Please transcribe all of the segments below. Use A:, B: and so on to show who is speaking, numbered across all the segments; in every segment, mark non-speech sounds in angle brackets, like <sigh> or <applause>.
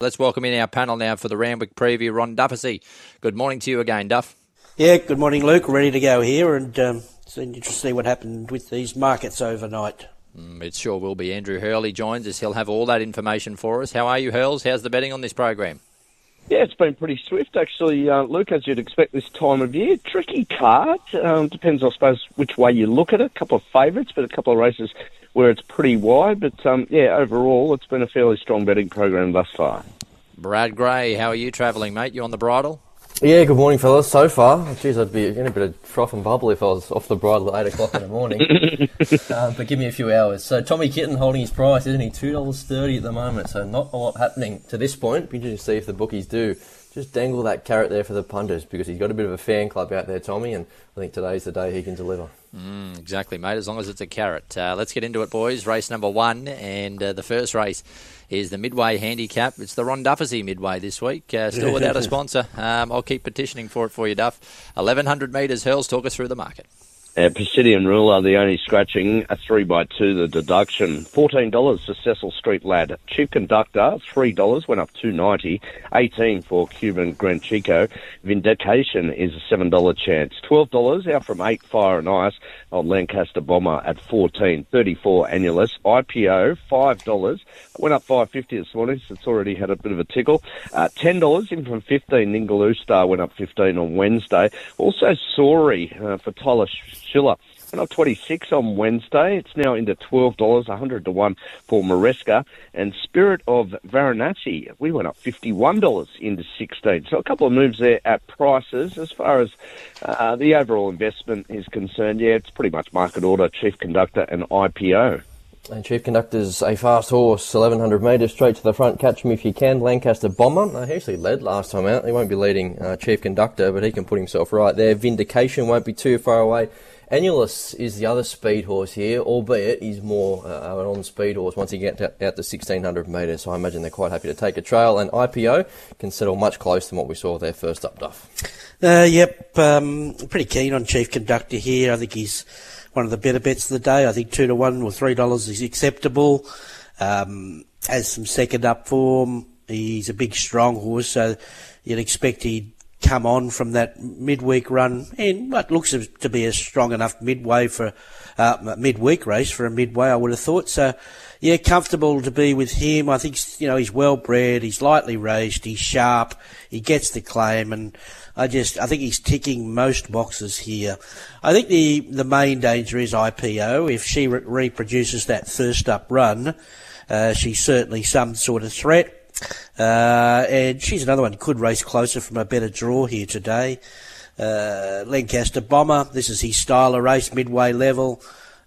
A: Let's welcome in our panel now for the Randwick preview. Ron Dufficy. Good morning to you again, Duff.
B: Yeah, good morning, Luke. Ready to go here, and um, it's interesting to see what happened with these markets overnight.
A: Mm, it sure will be. Andrew Hurley joins us. He'll have all that information for us. How are you, Hurls? How's the betting on this program?
C: Yeah, it's been pretty swift, actually, uh, Luke, as you'd expect this time of year. Tricky card. Um, depends, I suppose, which way you look at it. A couple of favourites, but a couple of races where it's pretty wide. But um, yeah, overall, it's been a fairly strong betting program thus far.
A: Brad Gray, how are you travelling, mate? You on the bridle?
D: Yeah, good morning, fellas. So far, geez, I'd be in a bit of froth and bubble if I was off the bridle at eight o'clock in the morning. <laughs> uh, but give me a few hours. So Tommy Kitten holding his price, isn't he? Two dollars thirty at the moment. So not a lot happening to this point. Be interesting to see if the bookies do just dangle that carrot there for the punters because he's got a bit of a fan club out there, Tommy, and I think today's the day he can deliver.
A: Mm, exactly, mate. As long as it's a carrot. Uh, let's get into it, boys. Race number one, and uh, the first race is the Midway Handicap. It's the Ron Dufficy Midway this week, uh, still without a <laughs> sponsor. Um, I'll keep petitioning for it for you, Duff. 1100 metres, Hurls, talk us through the market.
C: Uh, Presidian Ruler, the only scratching, a 3 by 2 the deduction. $14 for Cecil Street Lad. Chief Conductor, $3, went up 290 18 for Cuban Grand Chico. Vindication is a $7 chance. $12 out from 8 Fire and Ice. on Lancaster Bomber at 14 34 Annulus. IPO, $5. Went up 550 this morning, so it's already had a bit of a tickle. Uh, $10 in from 15 Ningaloo Star went up 15 on Wednesday. Also Sorry uh, for Tyler Schiller. Went up 26 on Wednesday. It's now into $12, 100 to 1 for Maresca. And Spirit of Varanasi, we went up $51 into 16. So a couple of moves there at prices. As far as uh, the overall investment is concerned, yeah, it's pretty much market order, chief conductor and IPO.
D: And Chief Conductor's a fast horse, 1100 metres straight to the front. Catch him if you can. Lancaster Bomber. Uh, he actually led last time out. He won't be leading uh, Chief Conductor, but he can put himself right there. Vindication won't be too far away. Annulus is the other speed horse here, albeit he's more uh, an on-speed horse once he gets out, to 1600 metres. So I imagine they're quite happy to take a trail. And IPO can settle much closer than what we saw their first up, Duff.
B: Uh, yep, um, pretty keen on Chief Conductor here. I think he's one of the better bets of the day. I think two to one or three dollars is acceptable. Um, has some second up form. He's a big, strong horse, so you'd expect he'd come on from that midweek run, and what looks to be a strong enough midway for uh, midweek race for a midway. I would have thought so. Yeah, comfortable to be with him. I think you know he's well bred, he's lightly raised, he's sharp, he gets the claim, and I just I think he's ticking most boxes here. I think the the main danger is IPO. If she re- reproduces that first up run, uh, she's certainly some sort of threat. Uh, and she's another one could race closer from a better draw here today. Uh, Lancaster Bomber, this is his style of race, midway level.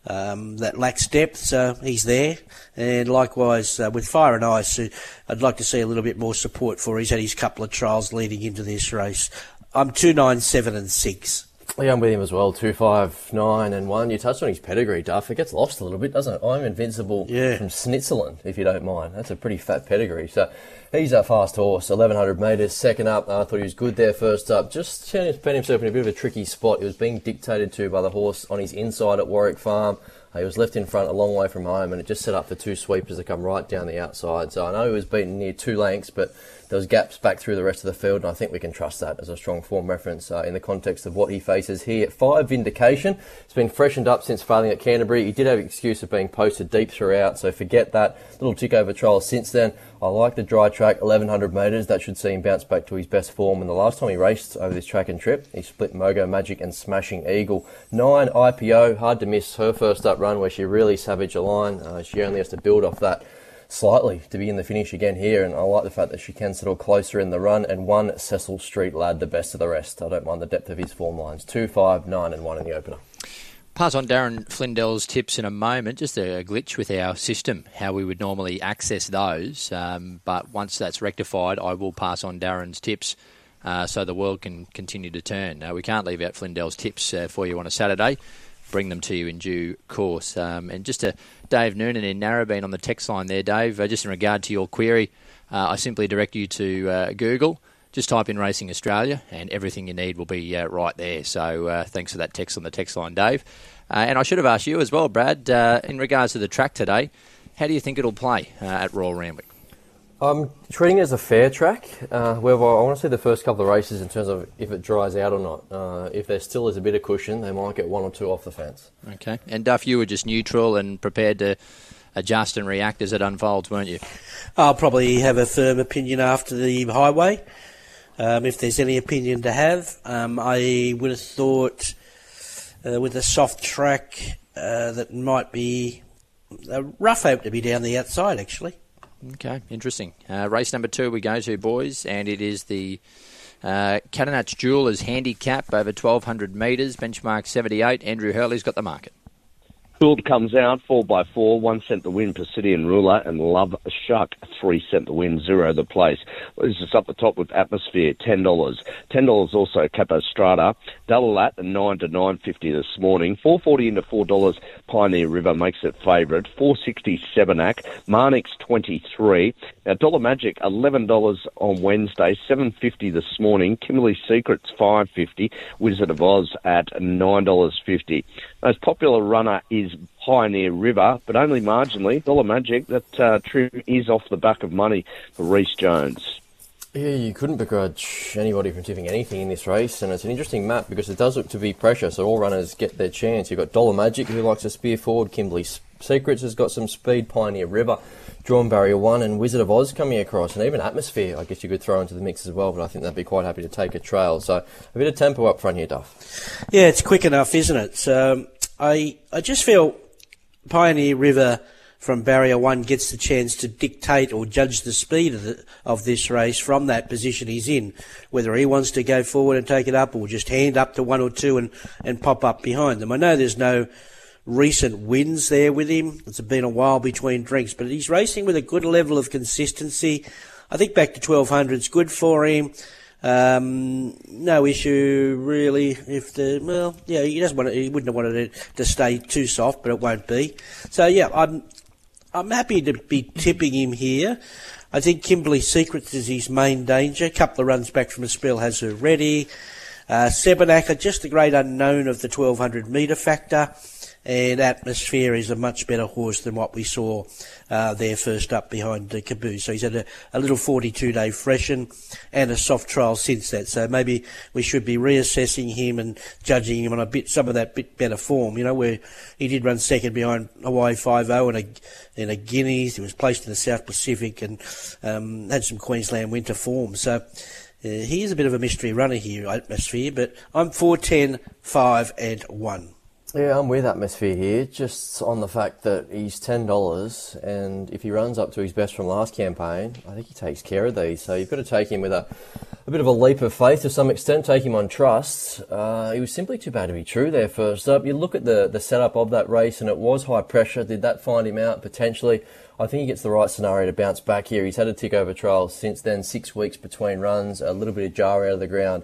B: Um, that lacks depth, so he's there. And likewise uh, with Fire and Ice, uh, I'd like to see a little bit more support for. He's had his couple of trials leading into this race. I'm two nine seven and six.
D: Yeah, I'm with him as well. Two, five, nine, and one. You touched on his pedigree, Duff. It gets lost a little bit, doesn't it? I'm invincible
B: yeah.
D: from Snitzerland, if you don't mind. That's a pretty fat pedigree. So he's a fast horse, 1100 metres. Second up, I thought he was good there first up. Just found himself in a bit of a tricky spot. He was being dictated to by the horse on his inside at Warwick Farm. Uh, he was left in front a long way from home, and it just set up for two sweepers to come right down the outside. So I know he was beaten near two lengths, but was gaps back through the rest of the field, and I think we can trust that as a strong form reference uh, in the context of what he faces here. Five Vindication. It's been freshened up since failing at Canterbury. He did have an excuse of being posted deep throughout, so forget that. Little tick over trial since then. I like the dry track, 1100 metres. That should see him bounce back to his best form. And the last time he raced over this track and trip, he split Mogo Magic and Smashing Eagle. Nine IPO, hard to miss her first up run where she really savaged a line. Uh, she only has to build off that slightly to be in the finish again here, and I like the fact that she can settle closer in the run. And one Cecil Street lad, the best of the rest. I don't mind the depth of his form lines. Two, five, nine, and one in the opener.
A: Pass on Darren Flindell's tips in a moment. Just a glitch with our system, how we would normally access those. Um, but once that's rectified, I will pass on Darren's tips. Uh, so the world can continue to turn. Uh, we can't leave out Flindell's tips uh, for you on a Saturday bring them to you in due course. Um, and just to Dave Noonan in Narrabeen on the text line there, Dave, uh, just in regard to your query, uh, I simply direct you to uh, Google. Just type in Racing Australia, and everything you need will be uh, right there. So uh, thanks for that text on the text line, Dave. Uh, and I should have asked you as well, Brad, in regards to the track today, how do you think it'll play at Royal Randwick?
D: I'm treating it as a fair track. Uh, however, I want to see the first couple of races in terms of if it dries out or not. Uh, if there still is a bit of cushion, they might get one or two off the fence.
A: Okay. And Duff, you were just neutral and prepared to adjust and react as it unfolds, weren't you?
B: I'll probably have a firm opinion after the highway, um, if there's any opinion to have. Um, I would have thought uh, with a soft track uh, that might be a rough hope to be down the outside, actually.
A: Okay, interesting. Uh, race number two we go to, boys, and it is the uh, Catanach Jewelers Handicap over 1,200 metres, benchmark 78. Andrew Hurley's got the market.
C: Gould comes out, four by four, one cent the win, Presidian Ruler, and Love Shuck, three cent the win, zero the place. This is up the top with Atmosphere, ten dollars. Ten dollars also Capo Strata, and nine to nine fifty this morning. Four forty into four dollars. Pioneer River makes it favourite. Four sixty Sevenac, Marnix twenty three. Now Dollar Magic eleven dollars on Wednesday, seven fifty this morning. Kimberly Secrets five fifty. Wizard of Oz at nine dollars fifty. Most popular runner is Pioneer River, but only marginally. Dollar Magic, that uh, trim is off the back of money for Reece Jones.
D: Yeah, you couldn't begrudge anybody from tipping anything in this race, and it's an interesting map because it does look to be pressure, so all runners get their chance. You've got Dollar Magic, who likes to spear forward, Kimberly Secrets has got some speed, Pioneer River, Drawn Barrier 1, and Wizard of Oz coming across, and even Atmosphere, I guess you could throw into the mix as well, but I think they'd be quite happy to take a trail. So a bit of tempo up front here, Duff.
B: Yeah, it's quick enough, isn't it? So, um, I I just feel Pioneer River from barrier one gets the chance to dictate or judge the speed of, the, of this race from that position he's in, whether he wants to go forward and take it up or just hand up to one or two and, and pop up behind them. I know there's no recent wins there with him. It's been a while between drinks, but he's racing with a good level of consistency. I think back to 1200 is good for him. Um, no issue really. If the well, yeah, he doesn't want it, he wouldn't have wanted it to stay too soft, but it won't be. So yeah, I'm I'm happy to be tipping him here. I think Kimberley Secrets is his main danger. A couple of runs back from a spell has her ready. Uh, just the great unknown of the 1200 metre factor and Atmosphere is a much better horse than what we saw uh, there first up behind uh, Caboose. So he's had a, a little 42 day freshen and a soft trial since that. So maybe we should be reassessing him and judging him on a bit, some of that bit better form, you know, where he did run second behind Hawaii 5-0 and a, in a Guineas. He was placed in the South Pacific and um, had some Queensland winter form. So uh, he is a bit of a mystery runner here, Atmosphere, but I'm 4, 10, 5 and 1.
D: Yeah, I'm with Atmosphere here, just on the fact that he's ten dollars, and if he runs up to his best from last campaign, I think he takes care of these. So you've got to take him with a, a bit of a leap of faith to some extent. Take him on trust. Uh, he was simply too bad to be true there. First up, you look at the the setup of that race, and it was high pressure. Did that find him out potentially? I think he gets the right scenario to bounce back here. He's had a tick over trial since then, six weeks between runs, a little bit of jar out of the ground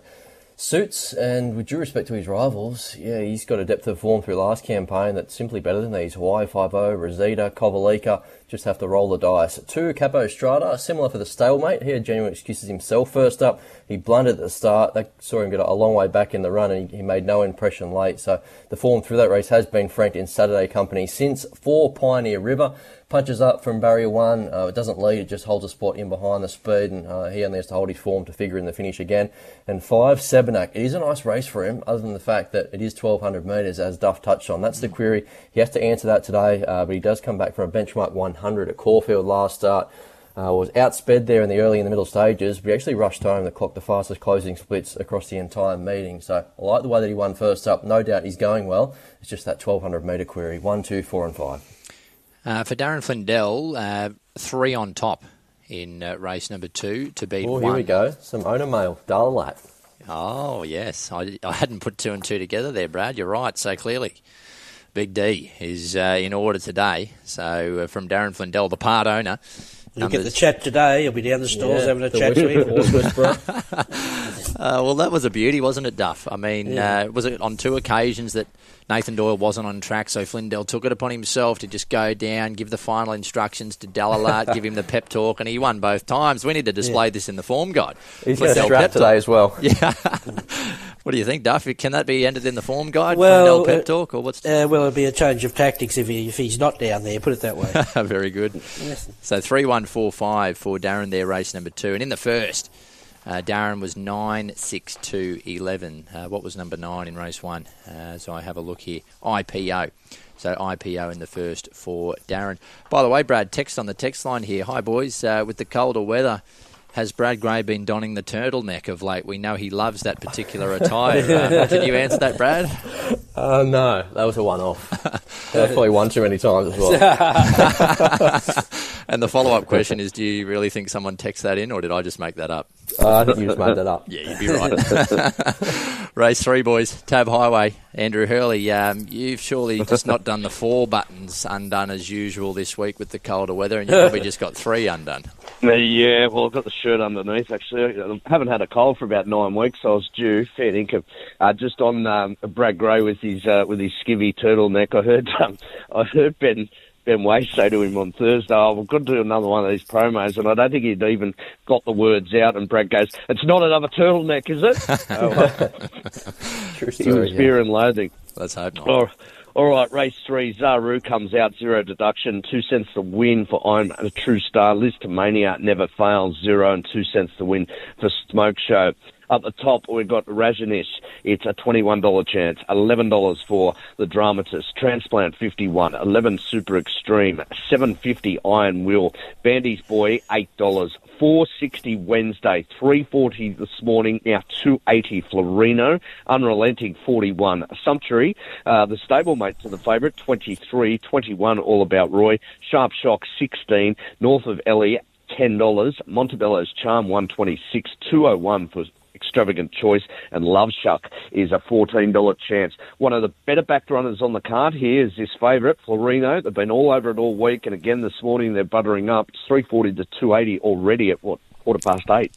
D: suits. And with due respect to his rivals, yeah, he's got a depth of form through last campaign that's simply better than these. Hawaii 5 Rosita, Kovalica, just have to roll the dice. Two, Capo Strata, similar for the stalemate. He had genuine excuses himself. First up, he blundered at the start. They saw him get a long way back in the run and he, he made no impression late. So the form through that race has been franked in Saturday company since four Pioneer River punches up from barrier one. Uh, it doesn't lead, it just holds a spot in behind the speed, and uh, he only has to hold his form to figure in the finish again. And five, Sebenak. It is a nice race for him, other than the fact that it is 1200 metres, as Duff touched on. That's the query. He has to answer that today, uh, but he does come back from a benchmark 100 at Caulfield last start. Uh, was outsped there in the early and the middle stages, We actually rushed home to clock the fastest closing splits across the entire meeting. So I like the way that he won first up. No doubt he's going well. It's just that 1200 metre query. One, two, four, and five.
A: Uh, for Darren Flindell, uh, three on top in uh, race number two to beat
D: oh,
A: one.
D: here we go. Some owner mail. Dalalat.
A: Oh, yes. I, I hadn't put two and two together there, Brad. You're right, so clearly. Big D is uh, in order today. So uh, from Darren Flindell, the part owner.
B: You'll get the chat today. He'll be down the stores
D: Yeah,
B: having a chat to him. <laughs>
A: Uh, well, that was a beauty, wasn't it, Duff? I mean,
B: Yeah.
A: uh, was it on two occasions that Nathan Doyle wasn't on track, so Flindell took it upon himself to just go down, give the final instructions to Dalalat, <laughs> give him the pep talk, and he won both times. We need to display this in the form guide.
D: He's got a strap
A: pep
D: today as well. <laughs>
A: Yeah. What do you think, Duff? Can that be entered in the form guide?
B: Well,
A: Flindell pep
B: uh,
A: talk, or what's
B: Uh, well, it'll be a change of tactics if, he, if he's not down there. Put it that way. <laughs>
A: very good?
B: Yes.
A: So three one four five for Darren there, race number two, and in the first, uh, Darren was nine six two eleven. Uh, what was number nine in race one? Uh, so I have a look here. IPO. So IPO in the first for Darren. By the way, Brad, text on the text line here. Hi boys, uh, with the colder weather. Has Brad Gray been donning the turtleneck of late? We know he loves that particular <laughs> attire. Uh, can you answer that, Brad?
D: Uh, no, that was a one-off. <laughs> That's probably one too many times as well. <laughs>
A: And the follow up question is: Do you really think someone texted that in, or did I just make that up?
D: Uh, I think you just made that up.
A: Yeah, you'd be right. <laughs> Race three, boys. Tab Highway. Andrew Hurley, um, you've surely just not done the four buttons undone as usual this week with the colder weather, and you've probably just got three undone.
C: Yeah, well, I've got the shirt underneath. Actually, I haven't had a cold for about nine weeks. So I was due. Fair income. Uh, just on um, Brad Gray with his uh, with his skivvy turtleneck. I heard um, I heard Ben Ben Way say to him on Thursday, "Oh, we've got to do another one of these promos," and I don't think he'd even got the words out. And Brad goes, "It's not another turtleneck, is it?" <laughs> oh, well, <laughs>
D: True
C: he
D: story. yeah.
C: fear and loathing.
A: Let's hope not.
C: All, all right, race three. Zaru comes out, zero deduction, two cents to win for I'm a True Star. Lisztomania never fails, zero and two cents to win for Smoke Show. Up the top, we've got Rajanish. It's a $21 chance. $11 for the Dramatist. Transplant 51. 11 Super Extreme. 750 Iron Will. Bandy's Boy, $8. 460 Wednesday, 340 this morning, now 280 Florino, Unrelenting 41 Sumptuary, uh, the stablemate to the favourite 23, 21 All About Roy, Sharp Shock 16, North of Ellie $10, Montebello's Charm 126, 201 for extravagant choice, and Love Shuck is a $14 chance. One of the better back runners on the card here is this favourite, Florino. They've been all over it all week, and again this morning they're buttering up. It's 340 to 280 already at what, quarter past eight.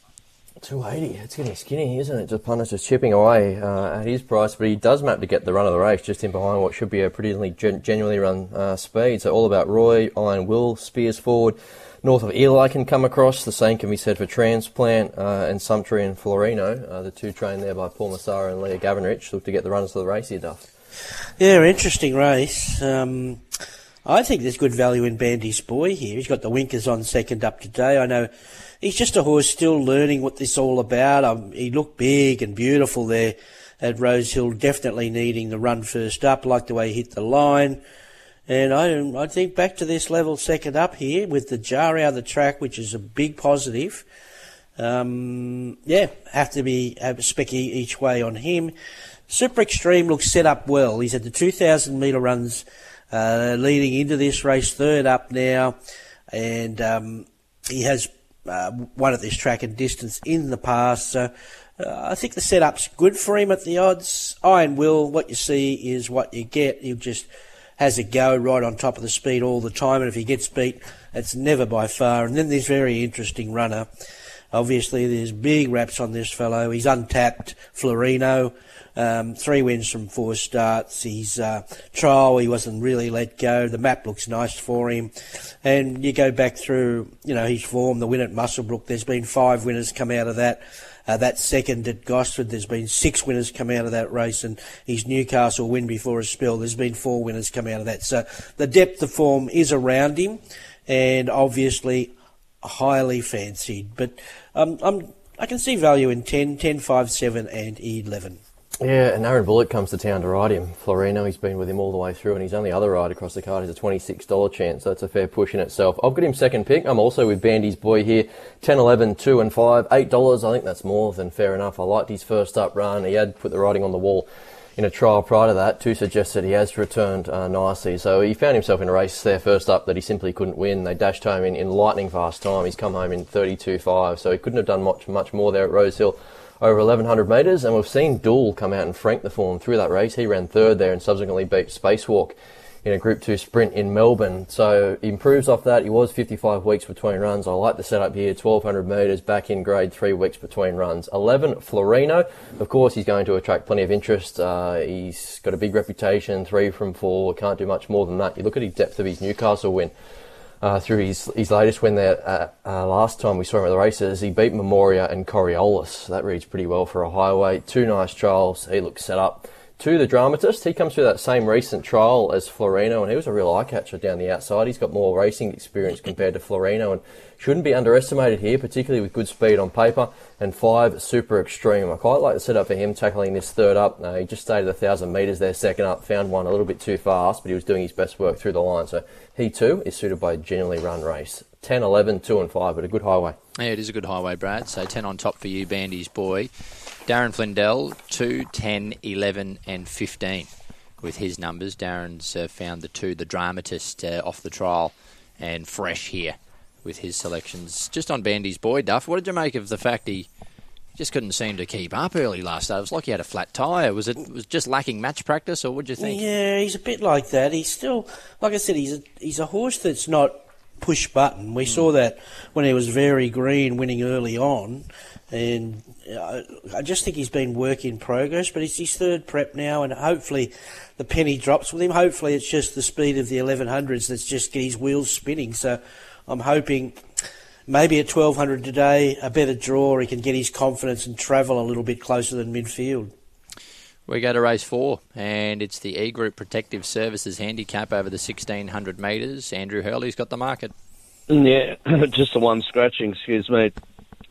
D: 280. It's getting skinny, isn't it? Just Punters just chipping away uh, at his price, but he does map to get the run of the race just in behind what should be a pretty gen- genuinely run uh, speed. So all about Roy, Iron Will, Spears forward. North of Eli can come across. The same can be said for Transplant uh, and Sumptree and Florino. Uh, the two trained there by Paul Messara and Leah Gavranich look to get the runners of the race here, Duff.
B: Yeah, interesting race. Um, I think there's good value in Bandy's boy here. He's got the winkers on second up today. I know he's just a horse still learning what this all about. Um, he looked big and beautiful there at Rosehill, definitely needing the run first up. Like the way he hit the line. And I, I think back to this level second up here with the jar out of the track, which is a big positive. Um, yeah, have to be specky each way on him. Super Extreme looks set up well. He's at the 2,000 metre runs uh, leading into this race, third up now, and um, he has uh, won at this track and distance in the past. So uh, I think the setup's good for him at the odds. Iron Will, what you see is what you get. He'll just has a go right on top of the speed all the time, and if he gets beat, it's never by far. And then this very interesting runner. Obviously, there's big raps on this fellow. He's untapped. Florino, um, three wins from four starts. He's uh, trial. He wasn't really let go. The map looks nice for him. And you go back through, you know, his form. The win at Muswellbrook. There's been five winners come out of that. Uh, that second at Gosford, there's been six winners come out of that race, and his Newcastle win before a spill, there's been four winners come out of that. So the depth of form is around him, and obviously highly fancied. But um, I can see value in 10, 10, 5, 7, and 11.
D: Yeah, and Aaron Bullock comes to town to ride him. Florino, he's been with him all the way through, and his only other ride across the card is a $26 chance, so that's a fair push in itself. I've got him second pick. I'm also with Bandy's boy here. 10, 11, 2 and 5. $8, I think that's more than fair enough. I liked his first up run. He had put the riding on the wall in a trial prior to that to suggest that he has returned uh, nicely. So he found himself in a race there first up that he simply couldn't win. They dashed home in, in lightning fast time. He's come home in 32.5, so he couldn't have done much, much more there at Rosehill over 1100 metres, and we've seen Dool come out and frank the form through that race. He ran third there and subsequently beat Spacewalk in a Group 2 sprint in Melbourne. So he improves off that. He was 55 weeks between runs. I like the setup here. 1200 metres back in grade, three weeks between runs. 11, Florino. Of course, he's going to attract plenty of interest. Uh, he's got a big reputation, three from four. Can't do much more than that. You look at the depth of his Newcastle win. Uh, through his, his latest win there uh, uh, last time we saw him at the races. He beat Memoria and Coriolis. That reads pretty well for a highway. Two nice trials. He looks set up. To the dramatist, he comes through that same recent trial as Florino, and he was a real eye catcher down the outside. He's got more racing experience compared to Florino, and shouldn't be underestimated here, particularly with good speed on paper. And five, super extreme. I quite like the setup for him tackling this third up. Uh, he just stayed at a thousand metres there, second up, found one a little bit too fast, but he was doing his best work through the line. So he too is suited by a genuinely run race. 10, 11, 2 and 5, but a good highway.
A: Yeah, it is a good highway, Brad. So 10 on top for you, Bandy's boy. Darren Flindell, 2, 10, 11, and 15 with his numbers. Darren's uh, found the two, the dramatist, uh, off the trial and fresh here with his selections. Just on Bandy's boy, Duff, what did you make of the fact he just couldn't seem to keep up early last day? It was like he had a flat tyre. Was it was just lacking match practice, or what do you think?
B: Yeah, he's a bit like that. He's still, like I said, he's a, he's a horse that's not push button. We mm. saw that when he was very green, winning early on, and I just think he's been work in progress. But it's his third prep now, and hopefully the penny drops with him. Hopefully it's just the speed of the 1100s that's just get his wheels spinning. So I'm hoping. Maybe at 1200 today, a better draw, he can get his confidence and travel a little bit closer than midfield.
A: We go to race four, and it's the E Group Protective Services handicap over the 1600 metres. Andrew Hurley's got the market.
C: Yeah, <coughs> just the one scratching, excuse me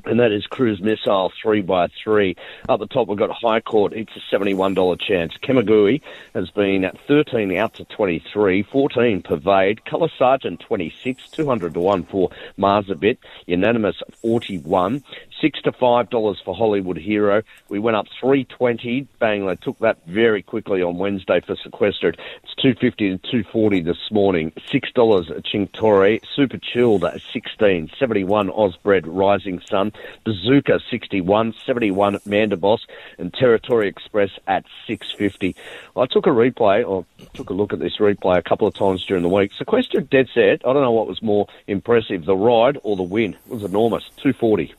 C: and that is Cruise Missile three by three. Up the top, we've got High Court. It's a seventy-one dollar chance. Kemagui has been at thirteen out to twenty-three. Fourteen Pervade. Colour Sergeant twenty-six. Two hundred to one for Marzabit. Unanimous forty-one. Six to five dollars for Hollywood Hero. We went up three twenty. Bang! They took that very quickly on Wednesday for sequestered. It's two fifty to two forty this morning. Six dollars at Chingtore. Super chilled at sixteen. Seventy one Osbred Rising Sun. Bazooka sixty one. Seventy one Mandaboss and Territory Express at six fifty. I took a replay or took a look at this replay a couple of times during the week. Sequestered dead set. I don't know what was more impressive, the ride or the win. It was enormous. Two forty.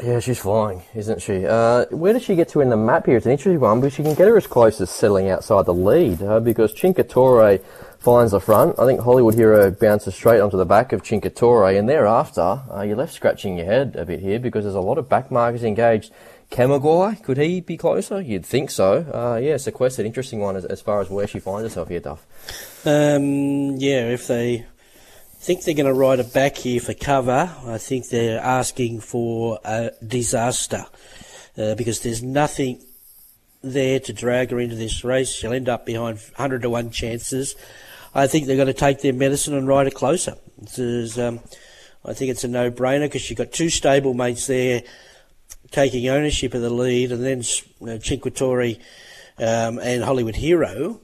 D: Yeah, she's flying, isn't she? Uh, where does she get to in the map here? It's an interesting one, but she can get her as close as settling outside the lead uh, because Cincatore finds the front. I think Hollywood Hero bounces straight onto the back of Cincatore, and thereafter uh, you're left scratching your head a bit here because there's a lot of back markers engaged. Kamagai, could he be closer? You'd think so. Uh, yeah, sequestered, interesting one as, as, far as where she finds herself here, Duff.
B: Um, yeah, if they think they're going to ride it back here for cover. I think they're asking for a disaster uh, because there's nothing there to drag her into this race. She'll end up behind 100 to 1 chances. I think they're going to take their medicine and ride it closer. Is, um, I think it's a no brainer because you've got two stablemates there taking ownership of the lead, and then uh, Cinquetori um, and Hollywood Hero.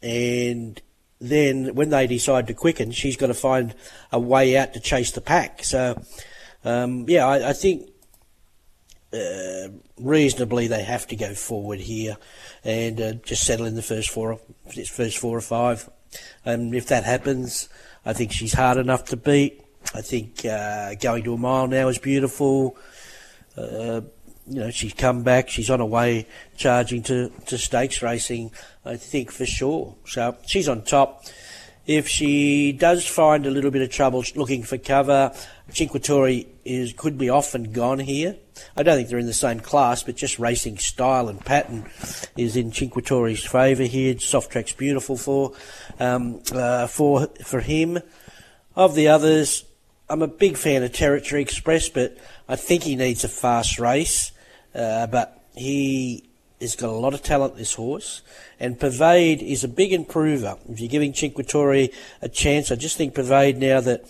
B: And then when they decide to quicken, she's got to find a way out to chase the pack. So, um, yeah, I, I think uh, reasonably they have to go forward here and uh, just settle in the first four, first four or five. And if that happens, I think she's hard enough to beat. I think uh, going to a mile now is beautiful. You know, she's come back. She's on her way charging to, to stakes racing, I think for sure. So she's on top. If she does find a little bit of trouble looking for cover, Cinquetori is could be off and gone here. I don't think they're in the same class, but just racing style and pattern is in Cinquetori's favour here. Soft track's beautiful for um, uh, for for him. Of the others, I'm a big fan of Territory Express, but I think he needs a fast race. Uh, but he has got a lot of talent, this horse. And Pervade is a big improver. If you're giving Cinquetori a chance, I just think Pervade now that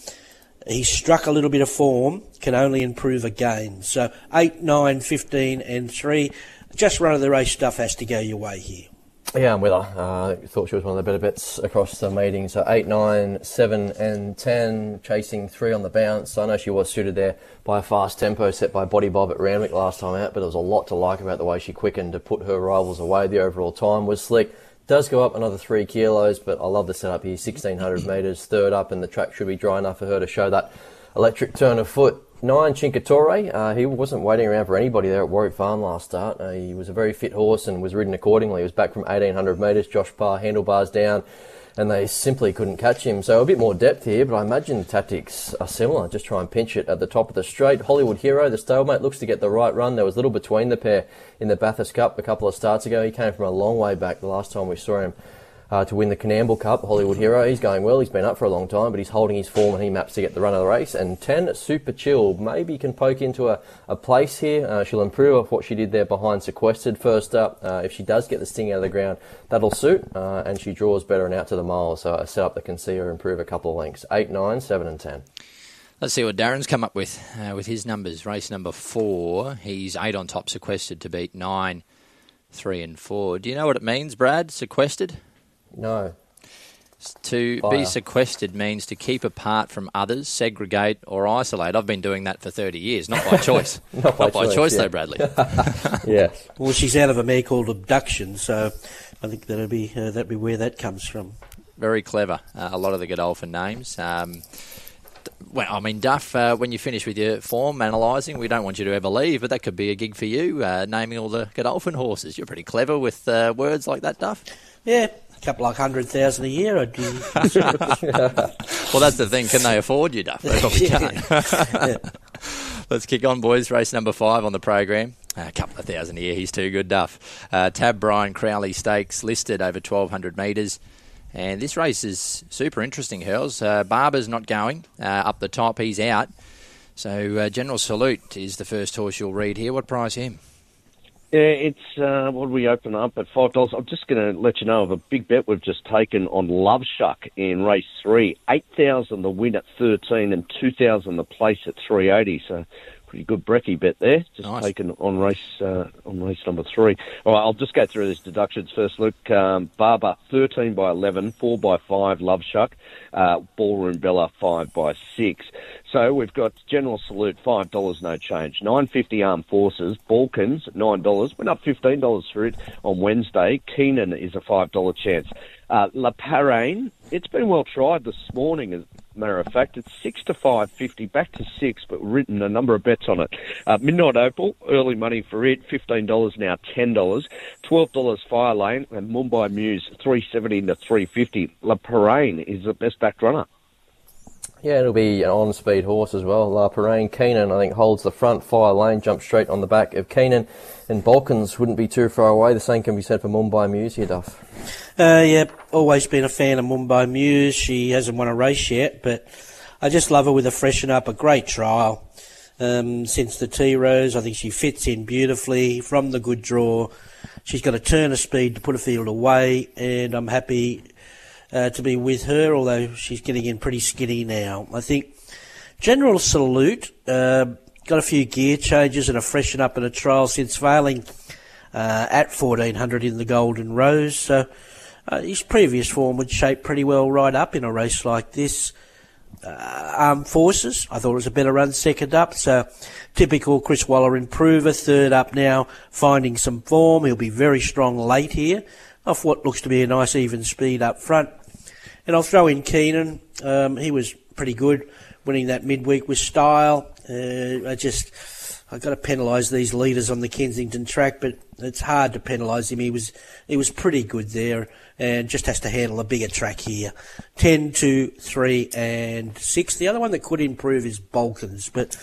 B: he's struck a little bit of form can only improve again. So 8, 9, 15 and 3. Just run of the race stuff has to go your way here.
D: Yeah, I'm with her. Uh, thought she was one of the better bets across the meeting. So 8, 9, 7, and 10, chasing 3 on the bounce. I know she was suited there by a fast tempo set by Body Bob at Randwick last time out, but there was a lot to like about the way she quickened to put her rivals away. The overall time was slick. Does go up another 3 kilos, but I love the setup here. 1600 metres, third up, and the track should be dry enough for her to show that electric turn of foot. Nine Cinquetori, uh, he wasn't waiting around for anybody there at Warwick Farm last start. Uh, he was a very fit horse and was ridden accordingly. He was back from 1800 metres. Josh Parr, handlebars down, and they simply couldn't catch him. So a bit more depth here, but I imagine the tactics are similar. Just try and pinch it at the top of the straight. Hollywood Hero, the stalemate, looks to get the right run. There was little between the pair in the Bathurst Cup a couple of starts ago. He came from a long way back the last time we saw him uh, to win the Coonamble Cup, Hollywood Hero. He's going well. He's been up for a long time, but he's holding his form and he maps to get the run of the race. And 10, Super Chill, maybe can poke into a, a place here. Uh, she'll improve off what she did there behind Sequestered first up. Uh, if she does get the sting out of the ground, that'll suit. Uh, and she draws better and out to the mile. So a setup that can see her improve a couple of lengths. 8, 9, 7, and 10.
A: Let's see what Darren's come up with uh, with his numbers. Race number four, he's eight on top, sequestered to beat nine, three, and four. Do you know what it means, Brad? Sequestered?
D: No.
A: To
D: Fire.
A: be sequestered means to keep apart from others, segregate, or isolate. I've been doing that for 30 years, not by <laughs> choice.
D: Not by choice, yeah.
A: though, Bradley. <laughs>
D: Yes.
B: Well, she's out of a mare called Abduction, so I think that'll be uh, that'll be where that comes from.
A: Very clever. Uh, a lot of the Godolphin names. Um, well, I mean, Duff, uh, when you finish with your form analysing, we don't want you to ever leave, but that could be a gig for you, uh, naming all the Godolphin horses. You're pretty clever with uh, words like that, Duff.
B: Yeah, a couple like hundred thousand a year. I'd be. <laughs>
A: Well, that's the thing. Can they afford you, Duff? They probably <laughs> can't. <laughs> Let's kick on, boys. Race number five on the program. A couple of thousand a year. He's too good, Duff. Uh, Tab Brian Crowley Stakes listed over 1,200 metres. And this race is super interesting, Hurls. Uh, Barber's not going uh, up the top. He's out. So uh, General Salute is the first horse you'll read here. What price him?
C: Yeah, it's uh, what we open up at five dollars? I'm just going to let you know of a big bet we've just taken on Love Shuck in race three. Eight thousand the win at thirteen, and two thousand the place at three eighty. So pretty good brekkie bet there. Just
A: Nice.
C: taken on race uh, on race number three. All right, I'll just go through these deductions first. Look, um, Barber thirteen by 11, 4 by five. Love Shuck, uh, Ballroom Bella five by six. So we've got General Salute five dollars no change. Nine fifty Armed Forces Balkans nine dollars went up fifteen dollars for it on Wednesday. Keenan is a five dollar chance. Uh, La Paraine, it's been well tried this morning. As a matter of fact, it's six to five fifty, back to six, but written a number of bets on it. Uh, Midnight Opal, early money for it, fifteen dollars now, ten dollars. Twelve dollars Fire Lane and Mumbai Muse, three seventy to three fifty. La Paraine is the best back runner.
D: Yeah, it'll be an on-speed horse as well. La Paraine Keenan, I think, holds the front. Fire Lane jumps straight on the back of Keenan. And Balkans wouldn't be too far away. The same can be said for Mumbai Muse here, Duff.
B: Uh, yeah, always been a fan of Mumbai Muse. She hasn't won a race yet, but I just love her with a freshen up, a great trial. Um, since the Tea Rose, I think she fits in beautifully from the good draw. She's got a turn of speed to put a field away, and I'm happy uh, to be with her, although she's getting in pretty skinny now. I think General Salute uh, got a few gear changes and a freshen up in a trial since failing uh, at 1400 in the Golden Rose. So uh, his previous form would shape pretty well right up in a race like this. Uh, Armed Forces, I thought it was a better run second up. So typical Chris Waller improver, third up now, finding some form. He'll be very strong late here off what looks to be a nice even speed up front. And I'll throw in Keenan. Um, he was pretty good, winning that midweek with style. Uh, I just, I've got to penalise these leaders on the Kensington track, but it's hard to penalise him. He was, he was pretty good there, and just has to handle a bigger track here. Ten, two, three, and six. The other one that could improve is Balkans, but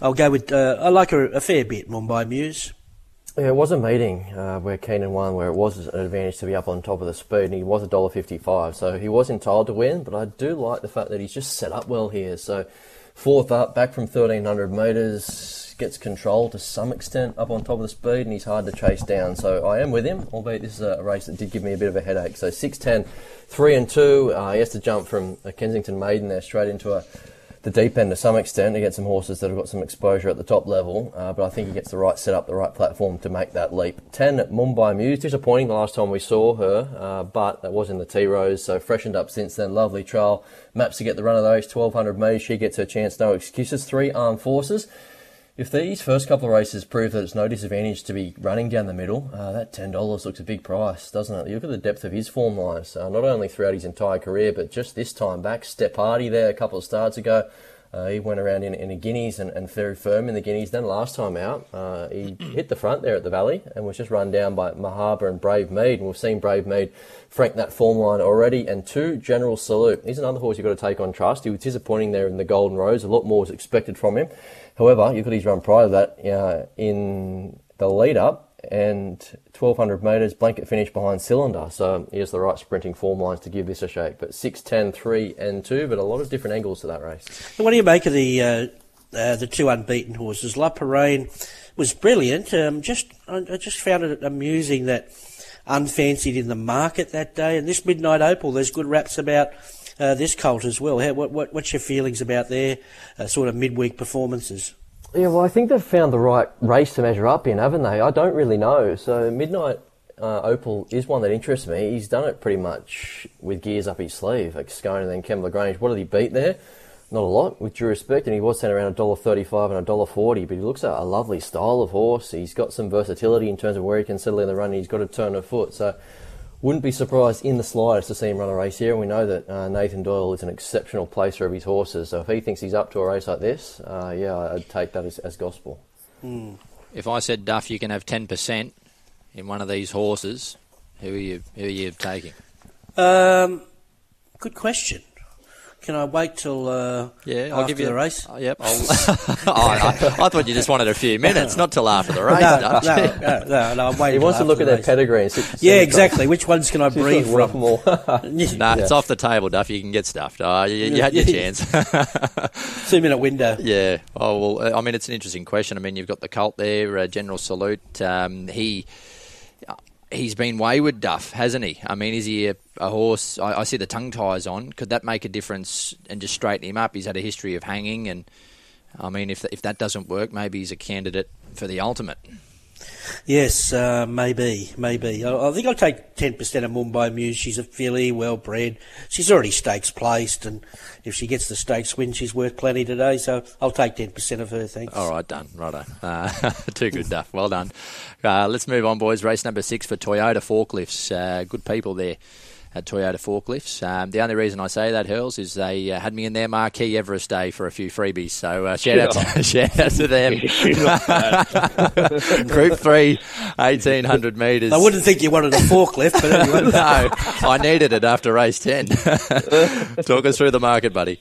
B: I'll go with. Uh, I like her a fair bit, Mumbai Muse.
D: Yeah, it was a meeting uh, where Keenan won, where it was an advantage to be up on top of the speed, and he was $1.55, so he was entitled to win, but I do like the fact that he's just set up well here. So, fourth up, back from 1300 metres, gets control to some extent up on top of the speed, and he's hard to chase down. So, I am with him, albeit this is a race that did give me a bit of a headache. So, 6'10, 3 and 2, uh, he has to jump from a Kensington maiden there straight into a the deep end to some extent against some horses that have got some exposure at the top level, uh, but I think he gets the right setup, the right platform to make that leap. 10 Mumbai Muse, disappointing the last time we saw her, uh, but that was in the Tea Rose, so freshened up since then. Lovely trial. Maps to get the run of those, 1200 metres, she gets her chance, no excuses. Three Armed Forces. If these first couple of races prove that it's no disadvantage to be running down the middle, uh, that $10 looks a big price, doesn't it? You look at the depth of his form lines, uh, not only throughout his entire career, but just this time back. Step Hardy there a couple of starts ago. Uh, he went around in, in the Guineas and, and very firm in the Guineas. Then last time out, uh, he <clears throat> hit the front there at the Valley and was just run down by Mahaba and Brave Mead. And we've seen Brave Mead frank that form line already. And two, General Salute. He's another horse you've got to take on trust. He was disappointing there in the Golden Rose. A lot more was expected from him. However, you've got his run prior to that uh, in the lead up and 1200 metres, blanket finish behind cylinder. So he has the right sprinting form lines to give this a shake. But 6, 10, 3, and 2, but a lot of different angles to that race.
B: And what do you make of the uh, uh, the two unbeaten horses? La Parain was brilliant. Um, just I, I just found it amusing that unfancied in the market that day. And this Midnight Opal, there's good raps about. Uh, this colt as well. How, what, what, what's your feelings about their uh, sort of midweek performances?
D: Yeah, well, I think they've found the right race to measure up in, haven't they? I don't really know. So Midnight uh, Opal is one that interests me. He's done it pretty much with gears up his sleeve, like Scone and then Kembla Lagrange. What did he beat there? Not a lot, with due respect, and he was sent around $1.35 and $1.40, but he looks a lovely style of horse. He's got some versatility in terms of where he can settle in the run, he's got a turn of foot. So wouldn't be surprised in the slightest to see him run a race here. And we know that uh, Nathan Doyle is an exceptional placer of his horses. So if he thinks he's up to a race like this, uh, yeah, I'd take that as, as gospel.
B: Mm.
A: If I said Duff, you can have ten percent in one of these horses, who are you? Who are you taking?
B: Um, good question. Can I wait till uh,
A: Yeah, I'll
B: after
A: give you
B: the race? <laughs>
A: Oh, yep. I'll, oh, I, I thought you just wanted a few minutes, not till after the race.
B: no,
A: Duff.
B: no, no, no, no, I'm waiting
D: He wants to
B: till
D: look
B: after
D: at
B: the
D: their
B: race.
D: pedigree and sit, sit
B: Yeah, exactly. Which ones can I
D: Just
B: breed
D: sort of
B: from?
D: rough 'em all.
A: No, it's off the table, Duff. You can get stuffed. Oh, you, you had your chance. <laughs> <laughs>
B: Two minute window.
A: Yeah. Oh well. uh, I mean, it's an interesting question. I mean, you've got the cult there, uh, General Salute. Um, he he's been wayward, Duff, hasn't he? I mean, is he a, a horse? I, I see the tongue ties on. Could that make a difference and just straighten him up? He's had a history of hanging, and I mean, if if that doesn't work, maybe he's a candidate for the ultimate.
B: Yes, uh, maybe, maybe. I, I think I'll take 10% of Mumbai Muse. She's a filly, well bred. She's already stakes placed, and if she gets the stakes win, she's worth plenty today. So I'll take 10% of her, thanks.
A: All right, done. Righto. Uh, <laughs> too good, Duff. Well done. Uh, let's move on, boys. Race number six for Toyota Forklifts. Uh, good people there at Toyota Forklifts. Um, the only reason I say that, Hurls, is they uh, had me in their marquee Everest Day for a few freebies. So uh, shout, out to, <laughs> shout out to them. <laughs> <laughs> Group 3, 1800 metres.
B: I wouldn't think you wanted a forklift, but anyway.
A: no, I needed it after race 10. Talk us through the market, buddy.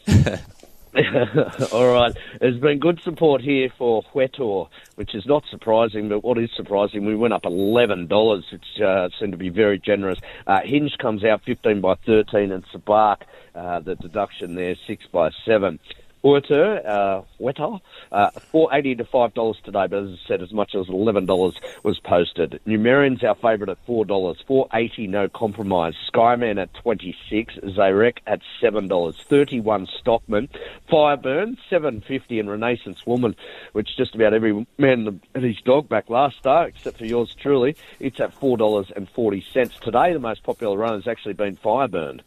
A: <laughs>
C: All right. There's been good support here for Huetor, which is not surprising, but what is surprising, we went up $11, which uh, seemed to be very generous. Uh, Hinge comes out 15 by 13, and Sabark, uh, the deduction there, 6 by 7. Huetor, uh, Huetor, uh, 480 to $5 today, but as I said, as much as $11 was posted. Numerian's our favourite at $4, 480 no compromise. Skyman at 26, Zarek at $7, 31 Stockman, Fireburn 750 and Renaissance Woman, which just about every man and his dog back last start, except for yours truly, it's at $4.40. Today, the most popular run has actually been Fireburn.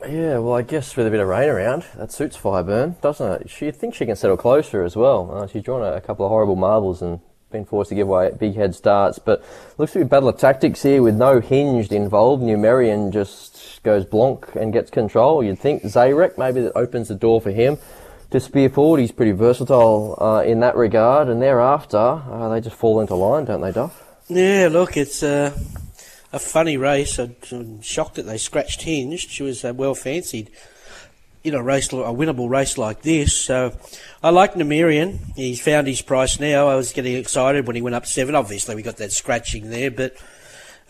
D: Yeah, well, I guess with a bit of rain around, that suits Fireburn, doesn't it? She thinks she can settle closer as well. Uh, she's drawn a, a couple of horrible marbles and been forced to give away big head starts, but looks to be a battle of tactics here with no hinged involved. Numerian just goes blonk and gets control. You'd think Zarek maybe that opens the door for him to spear forward. He's pretty versatile uh, in that regard, and thereafter uh, they just fall into line, don't they, Duff?
B: Yeah, look, it's uh, a funny race. I'm, shocked that they scratched Hinged. She was uh, well fancied in a race, a winnable race like this. So I like Numerian. He's found his price now. I was getting excited when he went up seven. Obviously, we got that scratching there, but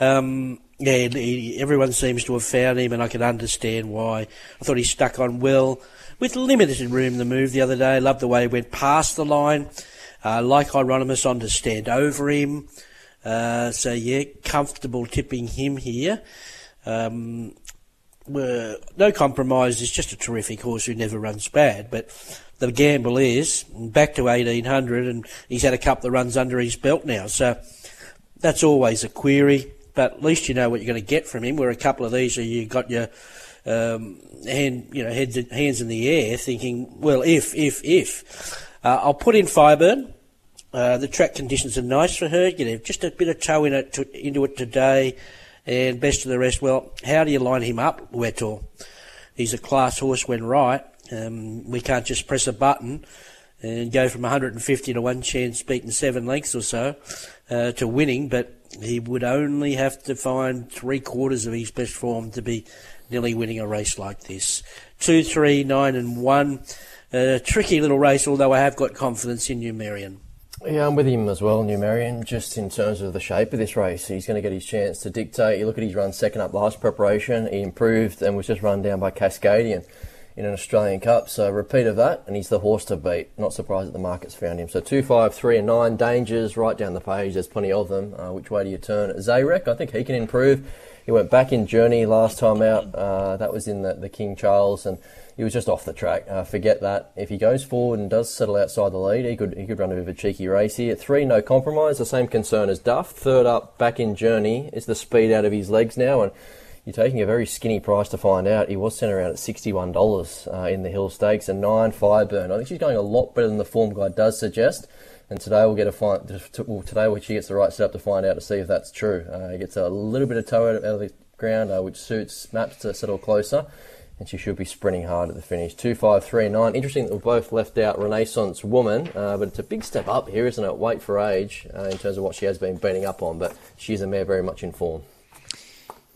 B: um, yeah, he, everyone seems to have found him, and I can understand why. I thought he stuck on well with limited room to move the other day. Loved the way he went past the line. Uh, like Hieronymus on to stand over him. Uh, so yeah, comfortable tipping him here. Um, no compromise. Is just a terrific horse who never runs bad. But the gamble is back to eighteen hundred, and he's had a couple of runs under his belt now. So that's always a query. But at least you know what you're going to get from him. Where a couple of these, are you got your um, hand, you know, hands in the air, thinking, well, if, if, if. Uh, I'll put in Fireburn. Uh, the track conditions are nice for her. You know, just a bit of toe in it to, into it today, and best of the rest. Well, how do you line him up, Huetor? He's a class horse when right. Um, we can't just press a button and go from 150 to one chance beating seven lengths or so uh, to winning, but he would only have to find three quarters of his best form to be nearly winning a race like this. Two, three, nine, and one. A tricky little race, although I have got confidence in you, Numerian.
D: Yeah, I'm with him as well, Numerian, just in terms of the shape of this race. He's going to get his chance to dictate. You look at his run second up last preparation, he improved and was just run down by Cascadian in an Australian Cup. So repeat of that, and he's the horse to beat. Not surprised that the market's found him. So two, five, three, and nine dangers right down the page. There's plenty of them. Uh, which way do you turn? Zarek, I think he can improve. He went back in journey last time out. Uh, that was in the, the King Charles, and he was just off the track. Uh, forget that. If he goes forward and does settle outside the lead, he could he could run a bit of a cheeky race here. Three, no compromise. The same concern as Duff. Third up, back in journey. Is the speed out of his legs now? And you're taking a very skinny price to find out. He was sent around at $61 uh, in the Hill Stakes and 9 Fireburn. I think she's going a lot better than the form guide does suggest. And today we'll get a find. Well, today she gets the right setup to find out to see if that's true. Uh, he gets a little bit of toe out of the ground, uh, which suits Maps to settle closer. And she should be sprinting hard at the finish. Two, five, three, nine. Interesting that we've both left out Renaissance Woman, uh, but it's a big step up here, isn't it? Weight for age uh, in terms of what she has been beating up on, but she's a mare very much in form.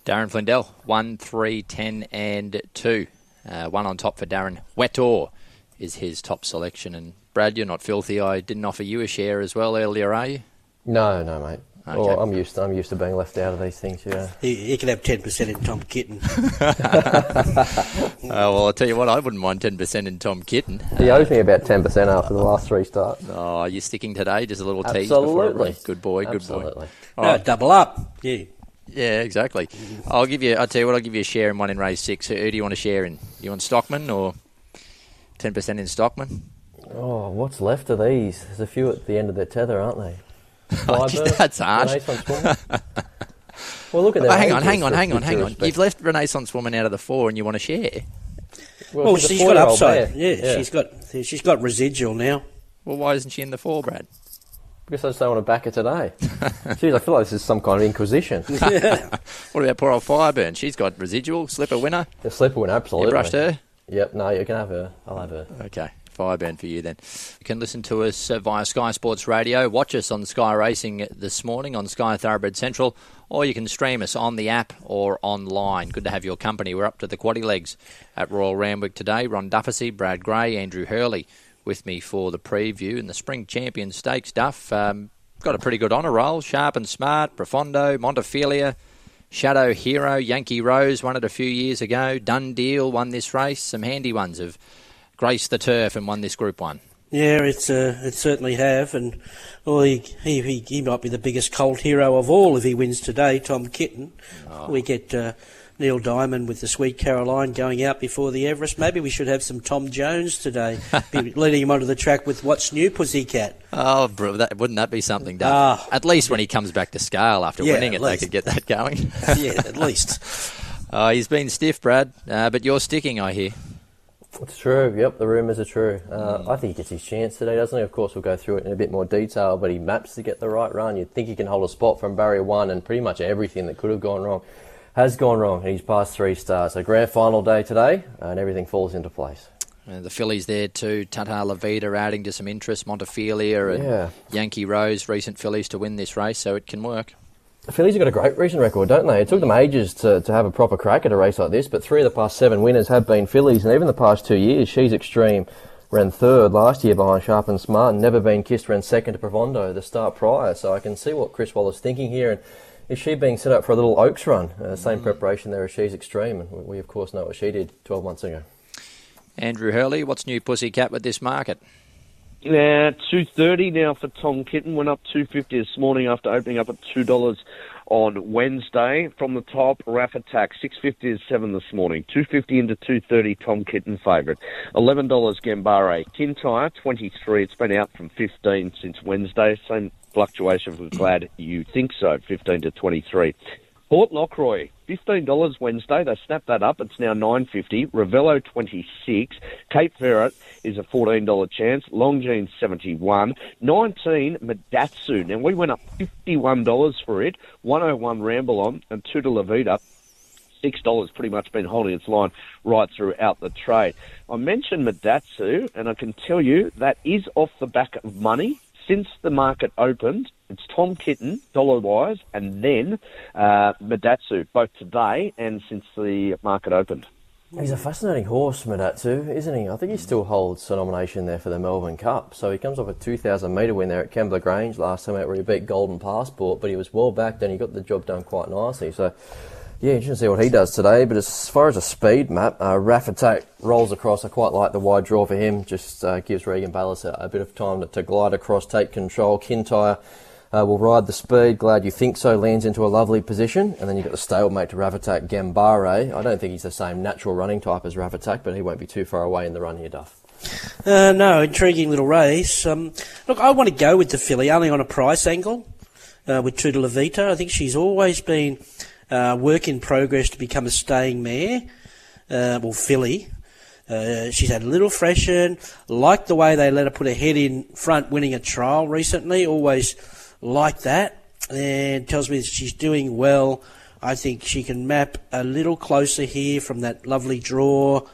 A: Darren Flindell, 1, 3, 10, and 2. Uh, one on top for Darren. Huetor is his top selection. And Brad, you're not filthy. I didn't offer you a share as well earlier, are you?
D: No, no, mate. Okay. Well, I'm used. To, I'm used to being left out of these things. Yeah.
B: He, he can have ten percent in Tom Kitten.
A: uh, <laughs> <laughs> well, I'll tell you what. I wouldn't mind ten percent in Tom Kitten.
D: He owes me about ten percent after the last three starts.
A: Oh, you're sticking today? Just a little
D: Absolutely.
A: tease before. Good boy. Good
D: Absolutely.
A: boy.
B: No, right. double up. Yeah.
A: Yeah, exactly. I'll give you. I'll tell you what. I'll give you a share in one in race six. Who, who do you want to share in? You want Stockman or ten percent in Stockman?
D: Oh, what's left of these? There's a few at the end of their tether, aren't they? <laughs>
A: That's hard. <laughs>
D: well, look at that.
A: Oh, hang on, hang on, hang on, hang on. You've left Renaissance Woman out of the four, and you want to share.
B: Well, well she's, she's got upside. Yeah, yeah, she's got she's got residual now.
A: Well, why isn't she in the four, Brad?
D: Because I just don't want to back her today. <laughs> Jeez, I feel like this is some kind of inquisition.
A: yeah. what about poor old Fireburn? She's got residual, slipper winner.
D: The slipper winner, absolutely.
A: You brushed her?
D: Yep, no, you can have her. I'll have her.
A: Okay. Fireburn for you then. You can listen to us uh, via Sky Sports Radio. Watch us on Sky Racing this morning on Sky Thoroughbred Central, or you can stream us on the app or online. Good to have your company. We're up to the quaddy legs at Royal Randwick today. Ron Dufficy, Brad Gray, Andrew Hurley with me for the preview. And the Spring Champion Stakes, Duff, um, got a pretty good honour roll. Sharp and Smart, Profondo, Montefilia, Shadow Hero, Yankee Rose won it a few years ago. Done Deal won this race. Some handy ones have graced the turf and won this Group One.
B: Yeah, it's uh, it certainly have, and well, he, he he might be the biggest cult hero of all if he wins today. Tom Kitten, oh. we get uh, Neil Diamond with the Sweet Caroline going out before the Everest. Maybe we should have some Tom Jones today, <laughs> leading him onto the track with What's New, Pussycat.
A: Oh, bro, that, wouldn't that be something, Dave? Oh. At least when he comes back to scale after yeah, winning it, least. they could get that going. <laughs>
B: yeah, at least.
A: Oh, <laughs> he's been stiff, Brad, uh, but you're sticking, I hear.
D: It's true. Yep, the rumours are true. Uh, mm. I think he gets his chance today, doesn't he? Of course, we'll go through it in a bit more detail, but he maps to get the right run. You'd think he can hold a spot from barrier one, and pretty much everything that could have gone wrong has gone wrong. He's passed three stars. So grand final day today, and everything falls into place.
A: And the fillies there too. Tata La Vida adding to some interest. Montefilia and yeah. Yankee Rose, recent fillies to win this race, so it can work.
D: The fillies have got a great recent record, don't they? It took them ages to, to have a proper crack at a race like this, but three of the past seven winners have been fillies, and even the past two years, She's Extreme ran third last year behind Sharp and Smart, and never been kissed, ran second to Profondo the start prior. So I can see what Chris Waller's thinking here, and is she being set up for a little Oaks run? Uh, same mm. preparation there as She's Extreme, and we of course know what she did 12 months ago.
A: Andrew Hurley, what's new Pussycat with this market?
C: Yeah, two thirty now for Tom Kitten. Went up two fifty this morning after opening up at two dollars on Wednesday. From the top, Raff Attack six fifty to seven this morning. Two fifty into two thirty. Tom Kitten favourite. Eleven dollars Gambare. Kintyre twenty three. It's been out from fifteen since Wednesday. Same fluctuation. We're glad you think so. Fifteen to twenty three. Port Lockroy, fifteen dollars Wednesday. They snapped that up. It's now nine fifty. Ravello twenty six. Cape Ferret is a fourteen dollar chance. Longines seventy one. Nineteen Madatsu. Now we went up fifty one dollars for it. One oh one Ramble on and to Levita. six dollars pretty much been holding its line right throughout the trade. I mentioned Madatsu, and I can tell you that is off the back of money since the market opened. It's Tom Kitten, dollar wise, and then uh, Madatsu, both today and since the market opened.
D: He's a fascinating horse, Madatsu, isn't he? I think he still holds a nomination there for the Melbourne Cup. So he comes off a 2,000 metre win there at Kembla Grange last time out where he beat Golden Passport, but he was well backed and he got the job done quite nicely. So, yeah, interesting to see what he does today. But as far as a speed map, uh, rolls across. I quite like the wide draw for him. Just uh, gives Regan Bayliss a, a, bit of time to, to glide across, take control. Kintyre uh, will ride the speed. Glad you think so. Lands into a lovely position, and then you've got the stalemate to Ravatak Gambare. I don't think he's the same natural running type as Ravatak, but he won't be too far away in the run here, Duff.
B: Uh, no, intriguing little race. Um, look, I want to go with the filly only on a price angle uh, with to Levita. I think she's always been uh, work in progress to become a staying mare, uh, well, filly. Uh, she's had a little freshen. Like the way they let her put her head in front, winning a trial recently. Always like that and tells me that she's doing well. I think she can map a little closer here from that lovely draw,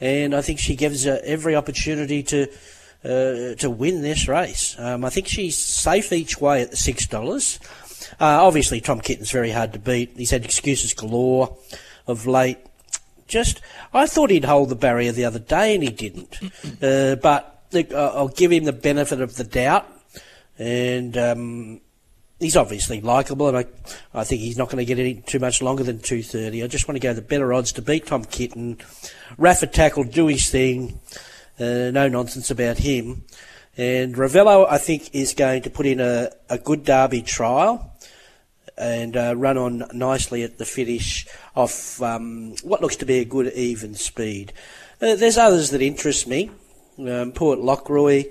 B: and I think she gives her every opportunity to uh, to win this race. Um, I think she's safe each way at the six dollars. Uh, obviously, Tom Kitten's very hard to beat. He's had excuses galore of late. Just, I thought he'd hold the barrier the other day, and he didn't. Uh, but look, I'll give him the benefit of the doubt and um, he's obviously likable, and I, I think he's not going to get any too much longer than two thirty. I just want to go the better odds to beat Tom Kitten. Rafa tackle, do his thing, uh, no nonsense about him. And Ravello, I think, is going to put in a, a good derby trial and uh, run on nicely at the finish off um, what looks to be a good even speed. Uh, there's others that interest me. Um, Port Lockroy.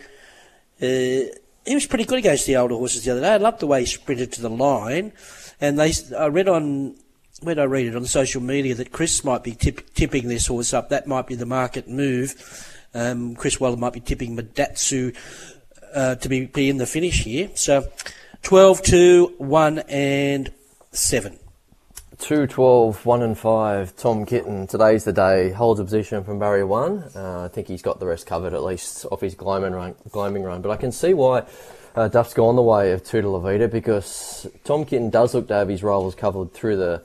B: Uh, he was pretty good against the older horses the other day. I loved the way he sprinted to the line. And they, I read on, when I read it? On social media that Chris might be tip, tipping this horse up. That might be the market move. Um, Chris Waller might be tipping Madatsu uh, to be, be in the finish here. So 12, 2, 1 and 7.
D: 2, 12, 1 and 5. Tom Kitten, today's the day, holds a position from barrier 1. Uh, I think he's got the rest covered at least off his gloaming run. Run. But I can see why uh, Duff's gone the way of Tutor Levita because Tom Kitten does look to have his covered through the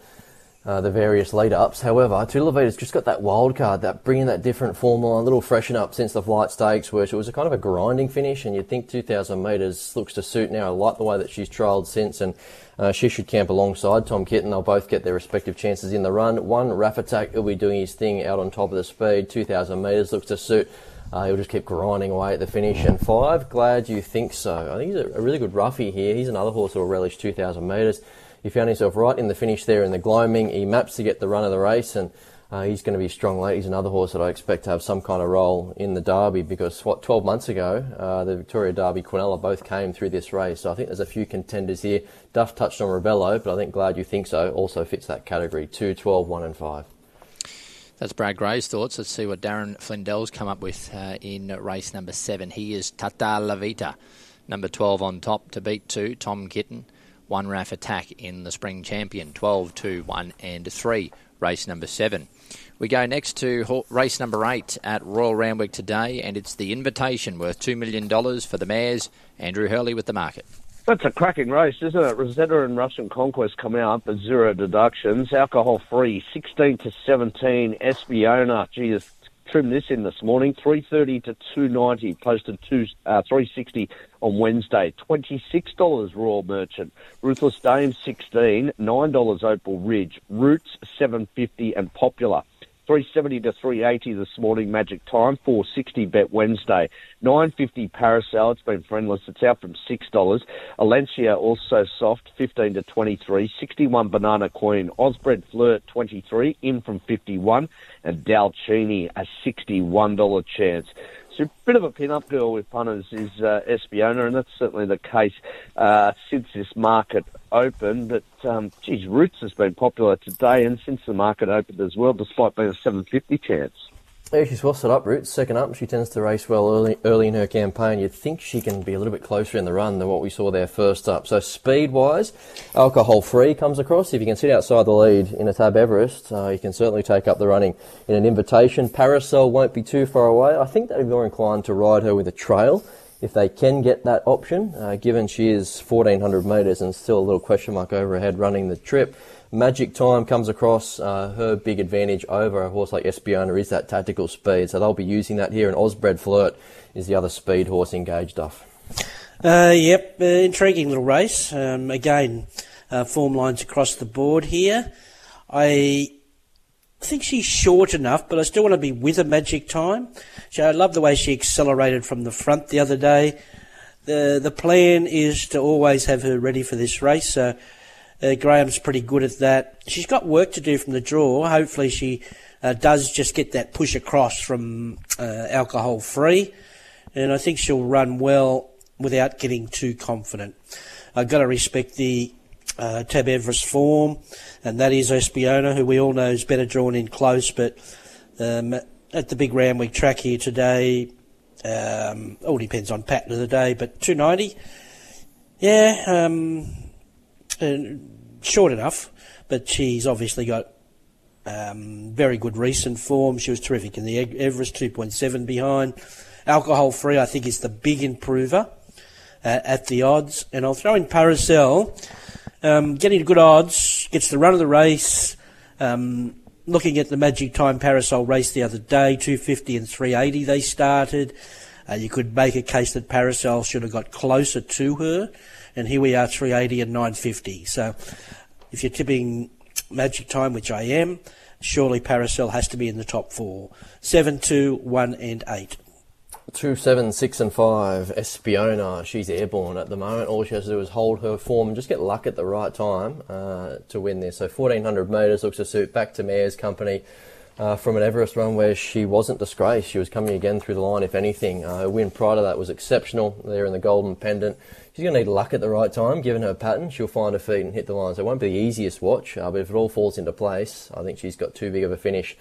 D: uh, the various lead ups. However, Tulalevita's just got that wild card, that bringing that different form line, a little freshen up since the flight stakes, which it was a kind of a grinding finish, and you'd think 2,000 metres looks to suit now. I like the way that she's trialled since, and uh, she should camp alongside Tom Kitten. They'll both get their respective chances in the run. One, Raff Attack, will be doing his thing out on top of the speed, 2,000 metres looks to suit. Uh, he'll just keep grinding away at the finish. And five, glad you think so. I think he's a, a really good roughie here. He's another horse who will relish 2,000 metres he found himself right in the finish there in the gloaming. He maps to get the run of the race, and uh, he's going to be strong late. He's another horse that I expect to have some kind of role in the Derby because what 12 months ago, uh, the Victoria Derby Quinella both came through this race. So I think there's a few contenders here. Duff touched on Ravello, but I think Glad You Think So also fits that category 2, 12, 1, and 5.
A: That's Brad Gray's thoughts. Let's see what Darren Flindell's come up with uh, in race number seven. He is Tata La Vita, number 12 on top to beat two, Tom Kitten one RAF attack in the Spring Champion 12, 2, 1, and 3, race number 7. We go next to race number 8 at Royal Randwick today, and it's the invitation worth $2 million for the mares. Andrew Hurley with the market.
C: That's a cracking race, isn't it? Rosetta and Russian Conquest coming out at zero deductions. Alcohol free, 16 to 17. Espiona, geez, trimmed this in this morning, 330 to 290, posted two, uh, 360 on Wednesday. $26 Royal Merchant. Ruthless Dame 16, $9 Opal Ridge. Roots 750 and Popular. 370 to 380 this morning, Magic Time. 460 Bet Wednesday. 950 Parasol. It's been friendless. It's out from $6. Alencia also soft, 15 to 23. 61 Banana Queen. Osbred Flirt, 23, in from 51. And Dalcini, a $61 chance. So a bit of a pin-up girl with punters is uh, Espiona, and that's certainly the case uh, since this market opened. But um, geez, Roots has been popular today and since the market opened as well, despite being a 750 chance.
D: Yeah, she's well set up, Roots. Second up, she tends to race well early, early in her campaign. You'd think she can be a little bit closer in the run than what we saw there first up. So speed-wise, alcohol-free comes across. If you can sit outside the lead in a Tab Everest, uh, you can certainly take up the running in an invitation. Parasol won't be too far away. I think they'd be more inclined to ride her with a trail if they can get that option, uh, given she is 1400 metres and still a little question mark over her head running the trip. Magic Time comes across. Uh, her big advantage over a horse like Espiona is that tactical speed, so they'll be using that here. And Osbred Flirt is the other speed horse engaged off.
B: Uh, yep, uh, intriguing little race. Um, again, uh, form lines across the board here. I think she's short enough, but I still want to be with a Magic Time. So I love the way she accelerated from the front the other day. The the plan is to always have her ready for this race. So uh, Graham's pretty good at that. She's got work to do from the draw. Hopefully, she uh, does just get that push across from uh, alcohol free, and I think she'll run well without getting too confident. I've got to respect the uh, Tab Everest form, and that is Espiona, who we all know is better drawn in close, but um, at the big Randwick track here today, um, all depends on pattern of the day, but 290, yeah, um, short enough, but she's obviously got um, very good recent form. She was terrific in the Everest, 2.7 behind. Alcohol free, I think, is the big improver uh, at the odds. And I'll throw in Parasol, um, getting good odds, gets the run of the race. Um, looking at the Magic Time Parasol race the other day, 250 and 380 they started. Uh, you could make a case that Parasol should have got closer to her and here we are 380 and 950. So if you're tipping Magic Time, which I am, surely Parasol has to be in the top four. 7, 2, 1 and 8.
D: Two, seven, six, and five. Espiona, she's airborne at the moment. All she has to do is hold her form and just get luck at the right time uh, to win this. So 1400 metres looks to suit back to Mayor's company uh, from an Everest run where she wasn't disgraced. She was coming again through the line, if anything. Uh, her win prior to that was exceptional there in the Golden Pendant. She's going to need luck at the right time. Given her pattern, she'll find her feet and hit the line. So it won't be the easiest watch, uh, but if it all falls into place, I think she's got too big of a finish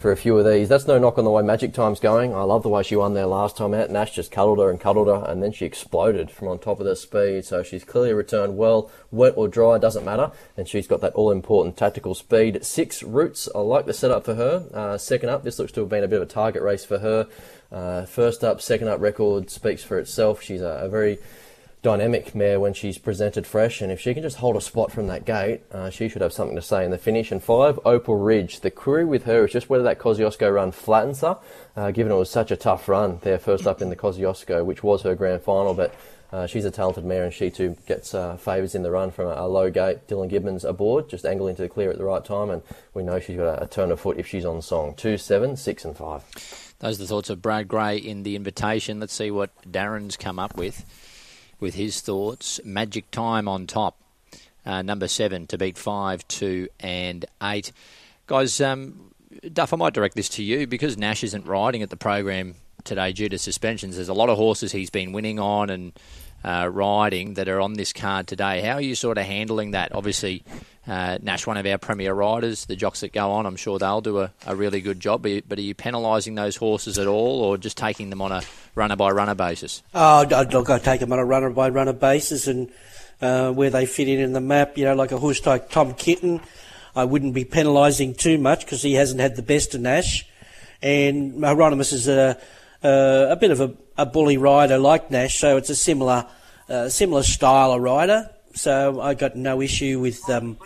D: for a few of these. That's no knock on the way Magic Time's going. I love the way she won there last time out. Nash just cuddled her and cuddled her, and then she exploded from on top of the speed. So she's clearly returned well, wet or dry, doesn't matter. And she's got that all important tactical speed. Six roots, I like the setup for her. Uh, second up, this looks to have been a bit of a target race for her. Uh, first up, second up record speaks for itself. She's a, a very dynamic mare when she's presented fresh, and if she can just hold a spot from that gate, uh, she should have something to say in the finish. And five, Opal Ridge. The query with her is just whether that Kosciuszko run flattens her, uh, given it was such a tough run there first up in the Kosciuszko, which was her grand final, but uh, she's a talented mare, and she too gets uh, favours in the run from a, a, low gate. Dylan Gibbons aboard, just angling to the clear at the right time, and we know she's got a, a turn of foot if she's on song. Two, seven, six, and five.
A: Those are the thoughts of Brad Gray in the invitation. Let's see what Darren's come up with with his thoughts. Magic Time on top, uh, number seven to beat five, two, and eight. Guys, um, Duff, I might direct this to you because Nash isn't riding at the program today due to suspensions. There's a lot of horses he's been winning on and uh, riding that are on this card today. How are you sort of handling that? Obviously, uh, Nash, one of our premier riders, the jocks that go on, I'm sure they'll do a, a really good job. But are you penalising those horses at all, or just taking them on a runner by runner basis?
B: Oh, look, I take them on a runner by runner basis, and uh, where they fit in in the map. You know, like a horse like Tom Kitten, I wouldn't be penalising too much because he hasn't had the best of Nash, and Hyeronimus is a a bit of a, a, bully rider like Nash, so it's a similar uh, similar style of rider. So I got no issue with um,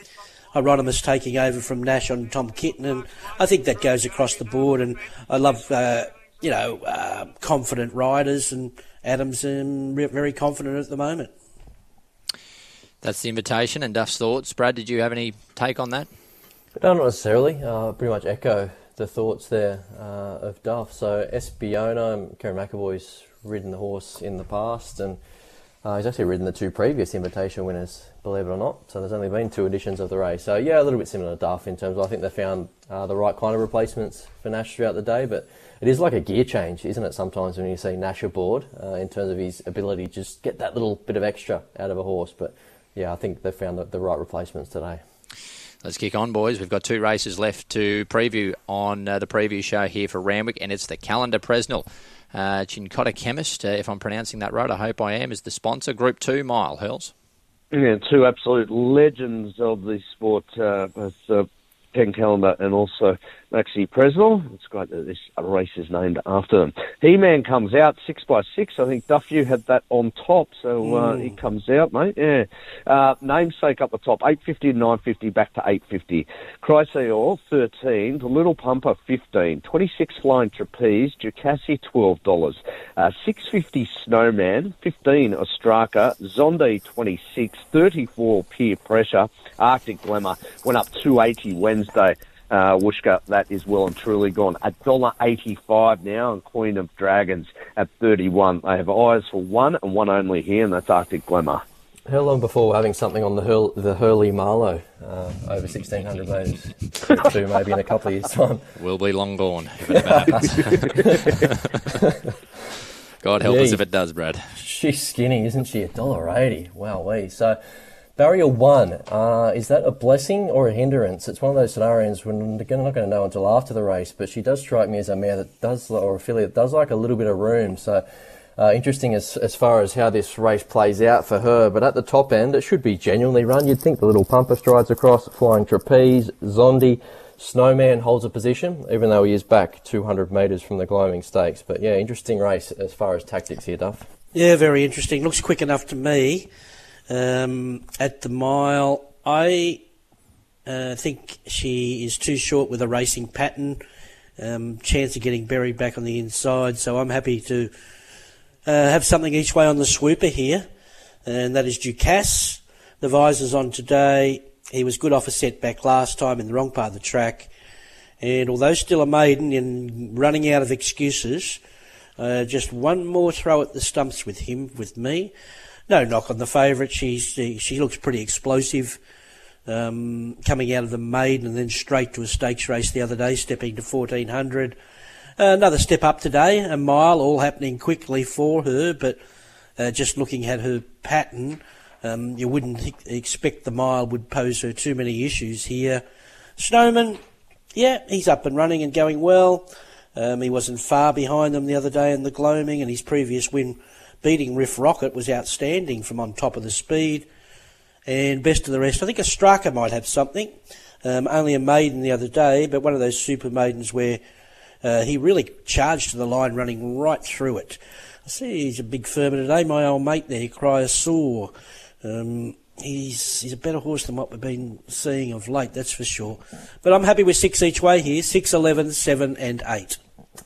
B: Hyeronimus taking over from Nash on Tom Kitten, and I think that goes across the board. And I love uh, you know uh, confident riders, and Adams um, very confident at the moment.
A: That's the invitation and Duff's thoughts. Brad, did you have any take on that?
D: No, not necessarily. Uh, pretty much echo the thoughts there uh, of Duff. So Espiona, Kerrin McEvoy's ridden the horse in the past, and uh, he's actually ridden the two previous invitation winners, believe it or not. So there's only been two editions of the race. So yeah, a little bit similar to Duff in terms of I think they found uh, the right kind of replacements for Nash throughout the day, but it is like a gear change, isn't it? Sometimes when you see Nash aboard, uh, in terms of his ability to just get that little bit of extra out of a horse. But yeah, I think they found the, the right replacements today.
A: Let's kick on, boys. We've got two races left to preview on uh, the preview show here for Randwick, and it's the Callander Presnell. Uh, Chincotta Chemist, uh, if I'm pronouncing that right, I hope I am, is the sponsor. Group 2 mile, Hurls.
C: Yeah, two absolute legends of the sport, uh, uh, Ken Callander and also Maxi Presnell. It's great that this race is named after them. He-Man comes out six by six. I think Duff, you had that on top, so uh, he comes out, mate. Yeah. Uh, namesake up the top, 850 to 950, back to 850. Chrysaor, 13. The Little Pumper, 15. 26 Flying Trapeze, Ducassi, $12. Uh, 650 Snowman, 15 Ostraka, Zondi, 26. 34 Peer Pressure, Arctic Glamour, went up 280 Wednesday uh, Wooshka, that is well and truly gone. A dollar eighty-five now, and Queen of Dragons at thirty-one. They have eyes for one and one only here, and that's Arctic Glamour.
D: How long before having something on the Hurl, the Hurley Marlow uh, over 1600 metres? to maybe in a couple of years' time.
A: Will be long gone if it happens. <laughs> God help us if it does, Brad.
D: She's skinny, isn't she? A dollar eighty. Wow, we. So, barrier one. Uh, is that a blessing or a hindrance? It's one of those scenarios when we're not going to know until after the race. But she does strike me as a mare that does, or a filly that does like a little bit of room. So. Uh, interesting as, as far as how this race plays out for her, but at the top end, it should be genuinely run. You'd think the little pumper strides across, flying trapeze, Zondi, Snowman holds a position, even though he is back 200 metres from the Gloaming Stakes. But yeah, interesting race as far as tactics here, Duff.
B: Yeah, very interesting. Looks quick enough to me. Um, at the mile, I uh, think she is too short with a racing pattern. Um, chance of getting buried back on the inside, so I'm happy to uh, have something each way on the swooper here, and that is Ducasse. The visor's on today. He was good off a setback last time in the wrong part of the track, and although still a maiden and running out of excuses, uh, just one more throw at the stumps with him, with me. No knock on the favourite. She's she, she looks pretty explosive. Um, coming out of the maiden and then straight to a stakes race the other day, stepping to 1400. Uh, another step up today, a mile, all happening quickly for her, but uh, just looking at her pattern, um, you wouldn't expect the mile would pose her too many issues here. Snowman, yeah, he's up and running and going well. Um, he wasn't far behind them the other day in the gloaming, and his previous win beating Riff Rocket was outstanding from on top of the speed. And best of the rest, I think Ostraka might have something. Um, only a maiden the other day, but one of those super maidens where uh, he really charged to the line, running right through it. I see he's a big firmer today. My old mate there, Chrysaor. Um, he's he's a better horse than what we've been seeing of late, that's for sure. But I'm happy with six each way here: six, eleven, seven, and eight.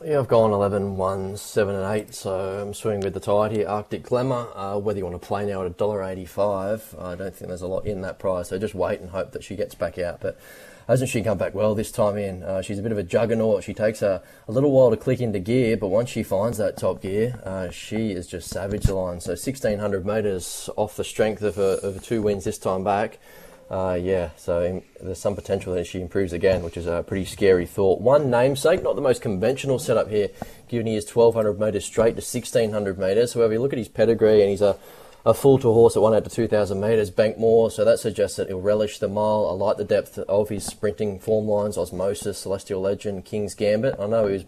D: Yeah, I've gone 11, 1, 7 and 8, so I'm swimming with the tide here. Arctic Glamour, uh, whether you want to play now at $1.85, I don't think there's a lot in that price, so just wait and hope that she gets back out. But hasn't she come back well this time in? Uh, she's a bit of a juggernaut. She takes a, a little while to click into gear, but once she finds that top gear, uh, she is just savage the line. So 1600 metres off the strength of her, of her two wins this time back. Uh, yeah, so there's some potential that she improves again, which is a pretty scary thought. One namesake, not the most conventional setup here, given he is 1200 metres straight to 1600 metres. However, you look at his pedigree and he's a, a full to horse at one out to 2000 metres, Bankmore, so that suggests that he'll relish the mile. I like the depth of his sprinting form lines, Osmosis, Celestial Legend, King's Gambit. I know he was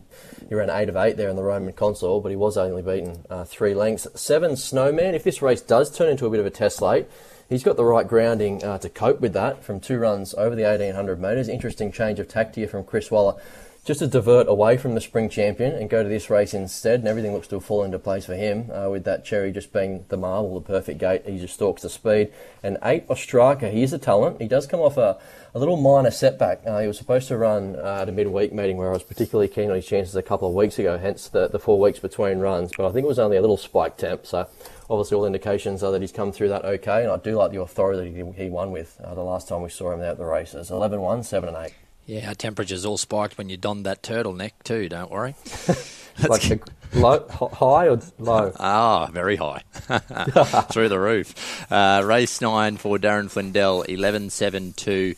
D: he ran 8 of 8 there in the Roman Consul, but he was only beaten uh, three lengths. Seven Snowman, if this race does turn into a bit of a test late, He's got the right grounding uh, to cope with that from two runs over the 1800 metres. Interesting change of tact here from Chris Waller. Just to divert away from the spring champion and go to this race instead, and everything looks to have fallen into place for him uh, with that cherry just being the marble, the perfect gate. He just stalks the speed. And eight Ostraka, he is a talent. He does come off a, a little minor setback. Uh, he was supposed to run uh, at a midweek meeting where I was particularly keen on his chances a couple of weeks ago, hence the, the four weeks between runs. But I think it was only a little spike temp, so obviously all indications are that he's come through that okay. And I do like the authority that he, he won with uh, the last time we saw him out at the races 11 1, 7 and 8.
A: Yeah, our temperature's all spiked when you donned that turtleneck too, don't worry. <laughs>
D: like low, high or low?
A: Ah, very high. <laughs> Through the roof. Uh, race 9 for Darren Flindell, 11 7 2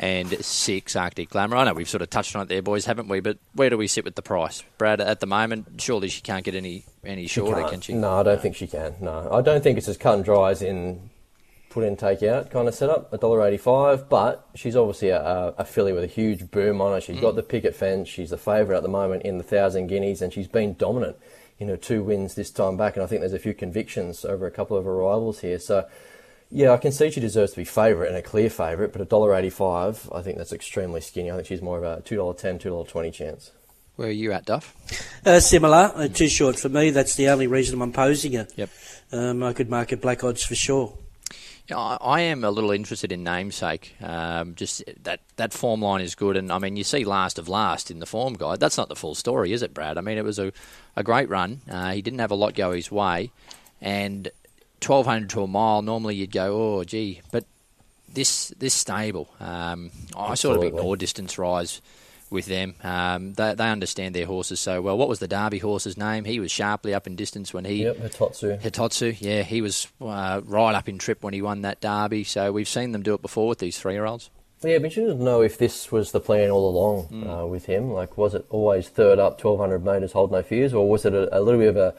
A: and 6 Arctic Glamour. I know we've sort of touched on it there, boys, haven't we? But where do we sit with the price? Brad, at the moment, surely she can't get any, any shorter, can she?
D: No, I don't think she can. No, I don't think it's as cut and dry as in put in, take out kind of setup, $1.85. But she's obviously a, a filly with a huge boom on her. She's mm. got the picket fence. She's the favourite at the moment in the Thousand Guineas, and she's been dominant in her two wins this time back. And I think there's a few convictions over a couple of arrivals here. So, yeah, I can see she deserves to be favourite and a clear favourite, but $1.85, I think that's extremely skinny. I think she's more of a $2.10, $2.20 chance.
A: Where are you at, Duff?
B: Uh, similar, uh, too short for me. That's the only reason I'm posing it.
A: Yep.
B: Um, I could market black odds for sure.
A: Yeah, I, I am a little interested in namesake. Um, just that that form line is good, and I mean you see last of last in the form guide. That's not the full story, is it, Brad? I mean it was a, a great run. Uh, he didn't have a lot go his way, and twelve hundred to a mile. Normally you'd go, oh gee, but this this stable. Um, I sort of ignore distance rise with them. Um, they, they understand their horses so well. What was the Derby horse's name? He was sharply up in distance when he
D: Yep, Hitotsu.
A: Hitotsu, yeah, he was uh, right up in trip when he won that derby. So we've seen them do it before with these three-year-olds.
D: Yeah, but you didn't know if this was the plan all along uh, with him. Like, was it always third up, 1200 metres, hold no fears, or was it a, a little bit of a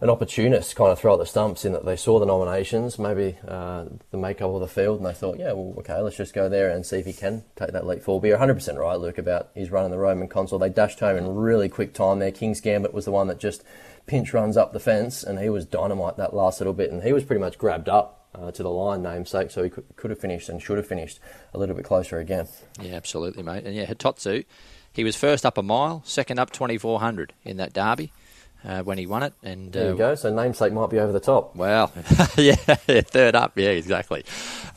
D: an opportunist kind of throw at the stumps in that they saw the nominations, maybe uh, the makeup of the field, and they thought, yeah, well, okay, let's just go there and see if he can take that leap forward. But you're 100% right, Luke, about his run in the Roman Consul. They dashed home in really quick time there. King's Gambit was the one that just pinch runs up the fence, and he was dynamite that last little bit, and he was pretty much grabbed up uh, to the line namesake, so he could, could have finished and should have finished a little bit closer again.
A: Yeah, absolutely, mate. And yeah, Hitotsu, he was first up a mile, second up 2400 in that derby uh, when he won it. And
D: There
A: uh,
D: you go. So namesake might be over the top.
A: Well, <laughs> yeah, third up, yeah, exactly.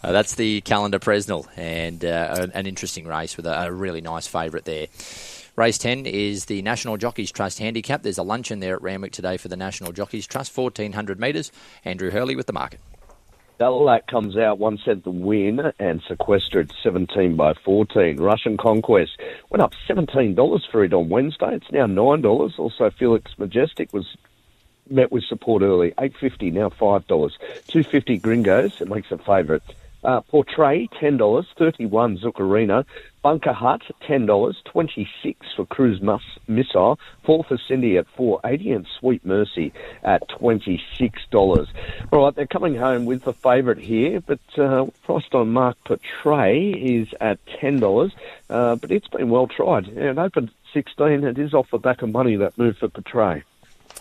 A: Uh, that's the Callander Presnell, and uh, an, an interesting race with a, a really nice favourite there. Race 10 is the National Jockeys Trust Handicap. There's a luncheon there at Randwick today for the National Jockeys Trust, 1400 metres. Andrew Hurley with the market.
C: Ballarat comes out one set the win and sequestered 17 by 14. Russian Conquest went up $17 for it on Wednesday. It's now $9. Also, Felix Majestic was met with support early. 8.50 now $5. 2.50 Gringotts. It makes a favourite. Uh, Portray $10. 31 Zuccarino. Bunker Hut $10. 26 for Cruise Mus- Missile. Fall for Cindy at 4.80 and Sweet Mercy at $26. All right, they're coming home with the favourite here, but uh, priced on Mark Portray is at $10. Uh, but it's been well tried. It opened 16. It is off the back of money that move for Portray.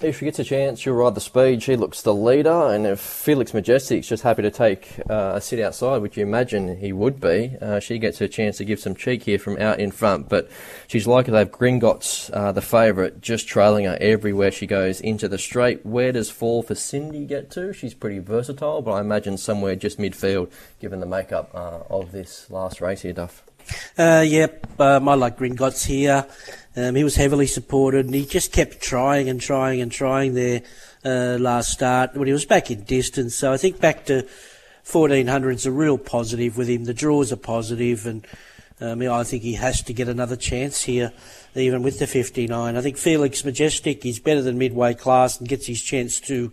D: If she gets a chance, she'll ride the speed. She looks the leader, and if Felix Majestic's just happy to take uh, a sit outside, which you imagine he would be, uh, she gets her chance to give some cheek here from out in front. But she's likely to have Gringotts, uh, the favourite, just trailing her everywhere she goes into the straight. Where does Fall for Cindy get to? She's pretty versatile, but I imagine somewhere just midfield, given the makeup uh, of this last race here, Duff.
B: Uh, yep, um, I like Gringotts here. Um, he was heavily supported and he just kept trying and trying and trying there uh, last start when he was back in distance. So I think back to 1400 is a real positive with him. The draws are positive and um, I think he has to get another chance here, even with the 59. I think Felix Majestic is better than midway class and gets his chance to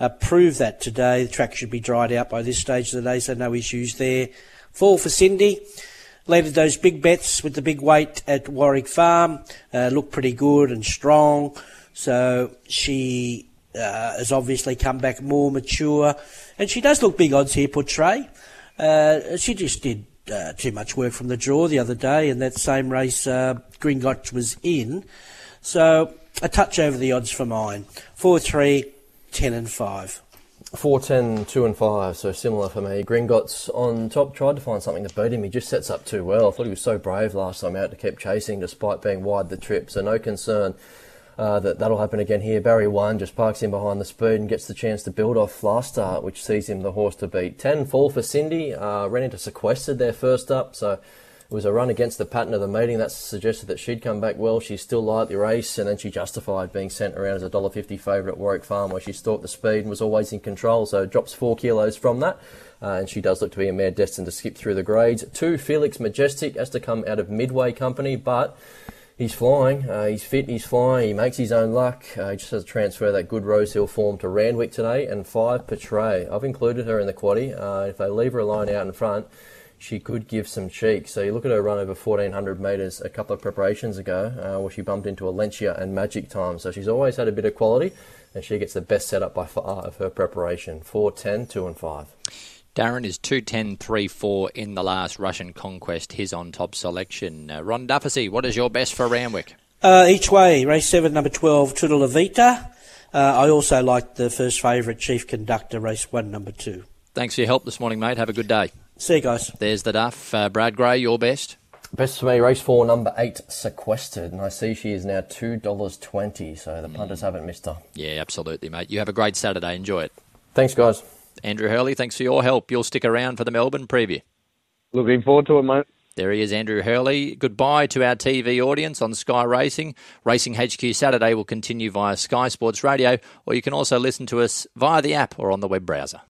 B: uh, prove that today. The track should be dried out by this stage of the day, so no issues there. Fall for Cindy. Landed those big bets with the big weight at Warwick Farm. Uh, looked pretty good and strong. So she uh, has obviously come back more mature. And she does look big odds here, Portray. Uh, she just did uh, too much work from the draw the other day, in that same race uh, Gringotts was in. So a touch over the odds for mine. 4 3, 10 and 5.
D: 4, 10, 2 and 5, so similar for me. Gringotts on top tried to find something to beat him. He just sets up too well. I thought he was so brave last time out to keep chasing despite being wide the trip, so no concern. Uh, that that'll happen again here. Barry one just parks in behind the speed and gets the chance to build off last start, which sees him the horse to beat. Ten fall for Cindy. Uh, ran into sequestered there first up, so it was a run against the pattern of the meeting. That suggested that she'd come back well. She still liked the race, and then she justified being sent around as a dollar fifty favourite at Warwick Farm, where she stalked the speed and was always in control. So drops four kilos from that. Uh, and she does look to be a mare destined to skip through the grades. Two, Felix Majestic has to come out of Midway Company, but he's flying. Uh, he's fit. He's flying. He makes his own luck. Uh, he just has to transfer that good Rosehill form to Randwick today. And five, Portray. I've included her in the quaddy. Uh, if they leave her alone out in front, she could give some cheek. So you look at her run over 1400 metres a couple of preparations ago, uh, where she bumped into Alencia and Magic Time. So she's always had a bit of quality, and she gets the best setup by far of her preparation. 4, 10, 2 and 5.
A: Darren is 210 3 4 in the last Russian conquest. His on top selection. Uh, Ron Dufficy, what is your best for Randwick?
B: Uh, each way, race seven, number twelve, Tutta Vita. Uh, I also like the first favourite, Chief Conductor, race one, number two.
A: Thanks for your help this morning, mate. Have a good day.
B: See you guys.
A: There's the Duff. Uh, Brad Gray, your best.
D: Best for me, race four, number eight, Sequestered. And I see she is now $2.20, so the punters haven't missed her.
A: Yeah, absolutely, mate. You have a great Saturday. Enjoy it.
D: Thanks, guys.
A: Andrew Hurley, thanks for your help. You'll stick around for the Melbourne preview.
C: Looking forward to it, mate.
A: There he is, Andrew Hurley. Goodbye to our TV audience on Sky Racing. Racing HQ Saturday will continue via Sky Sports Radio, or you can also listen to us via the app or on the web browser.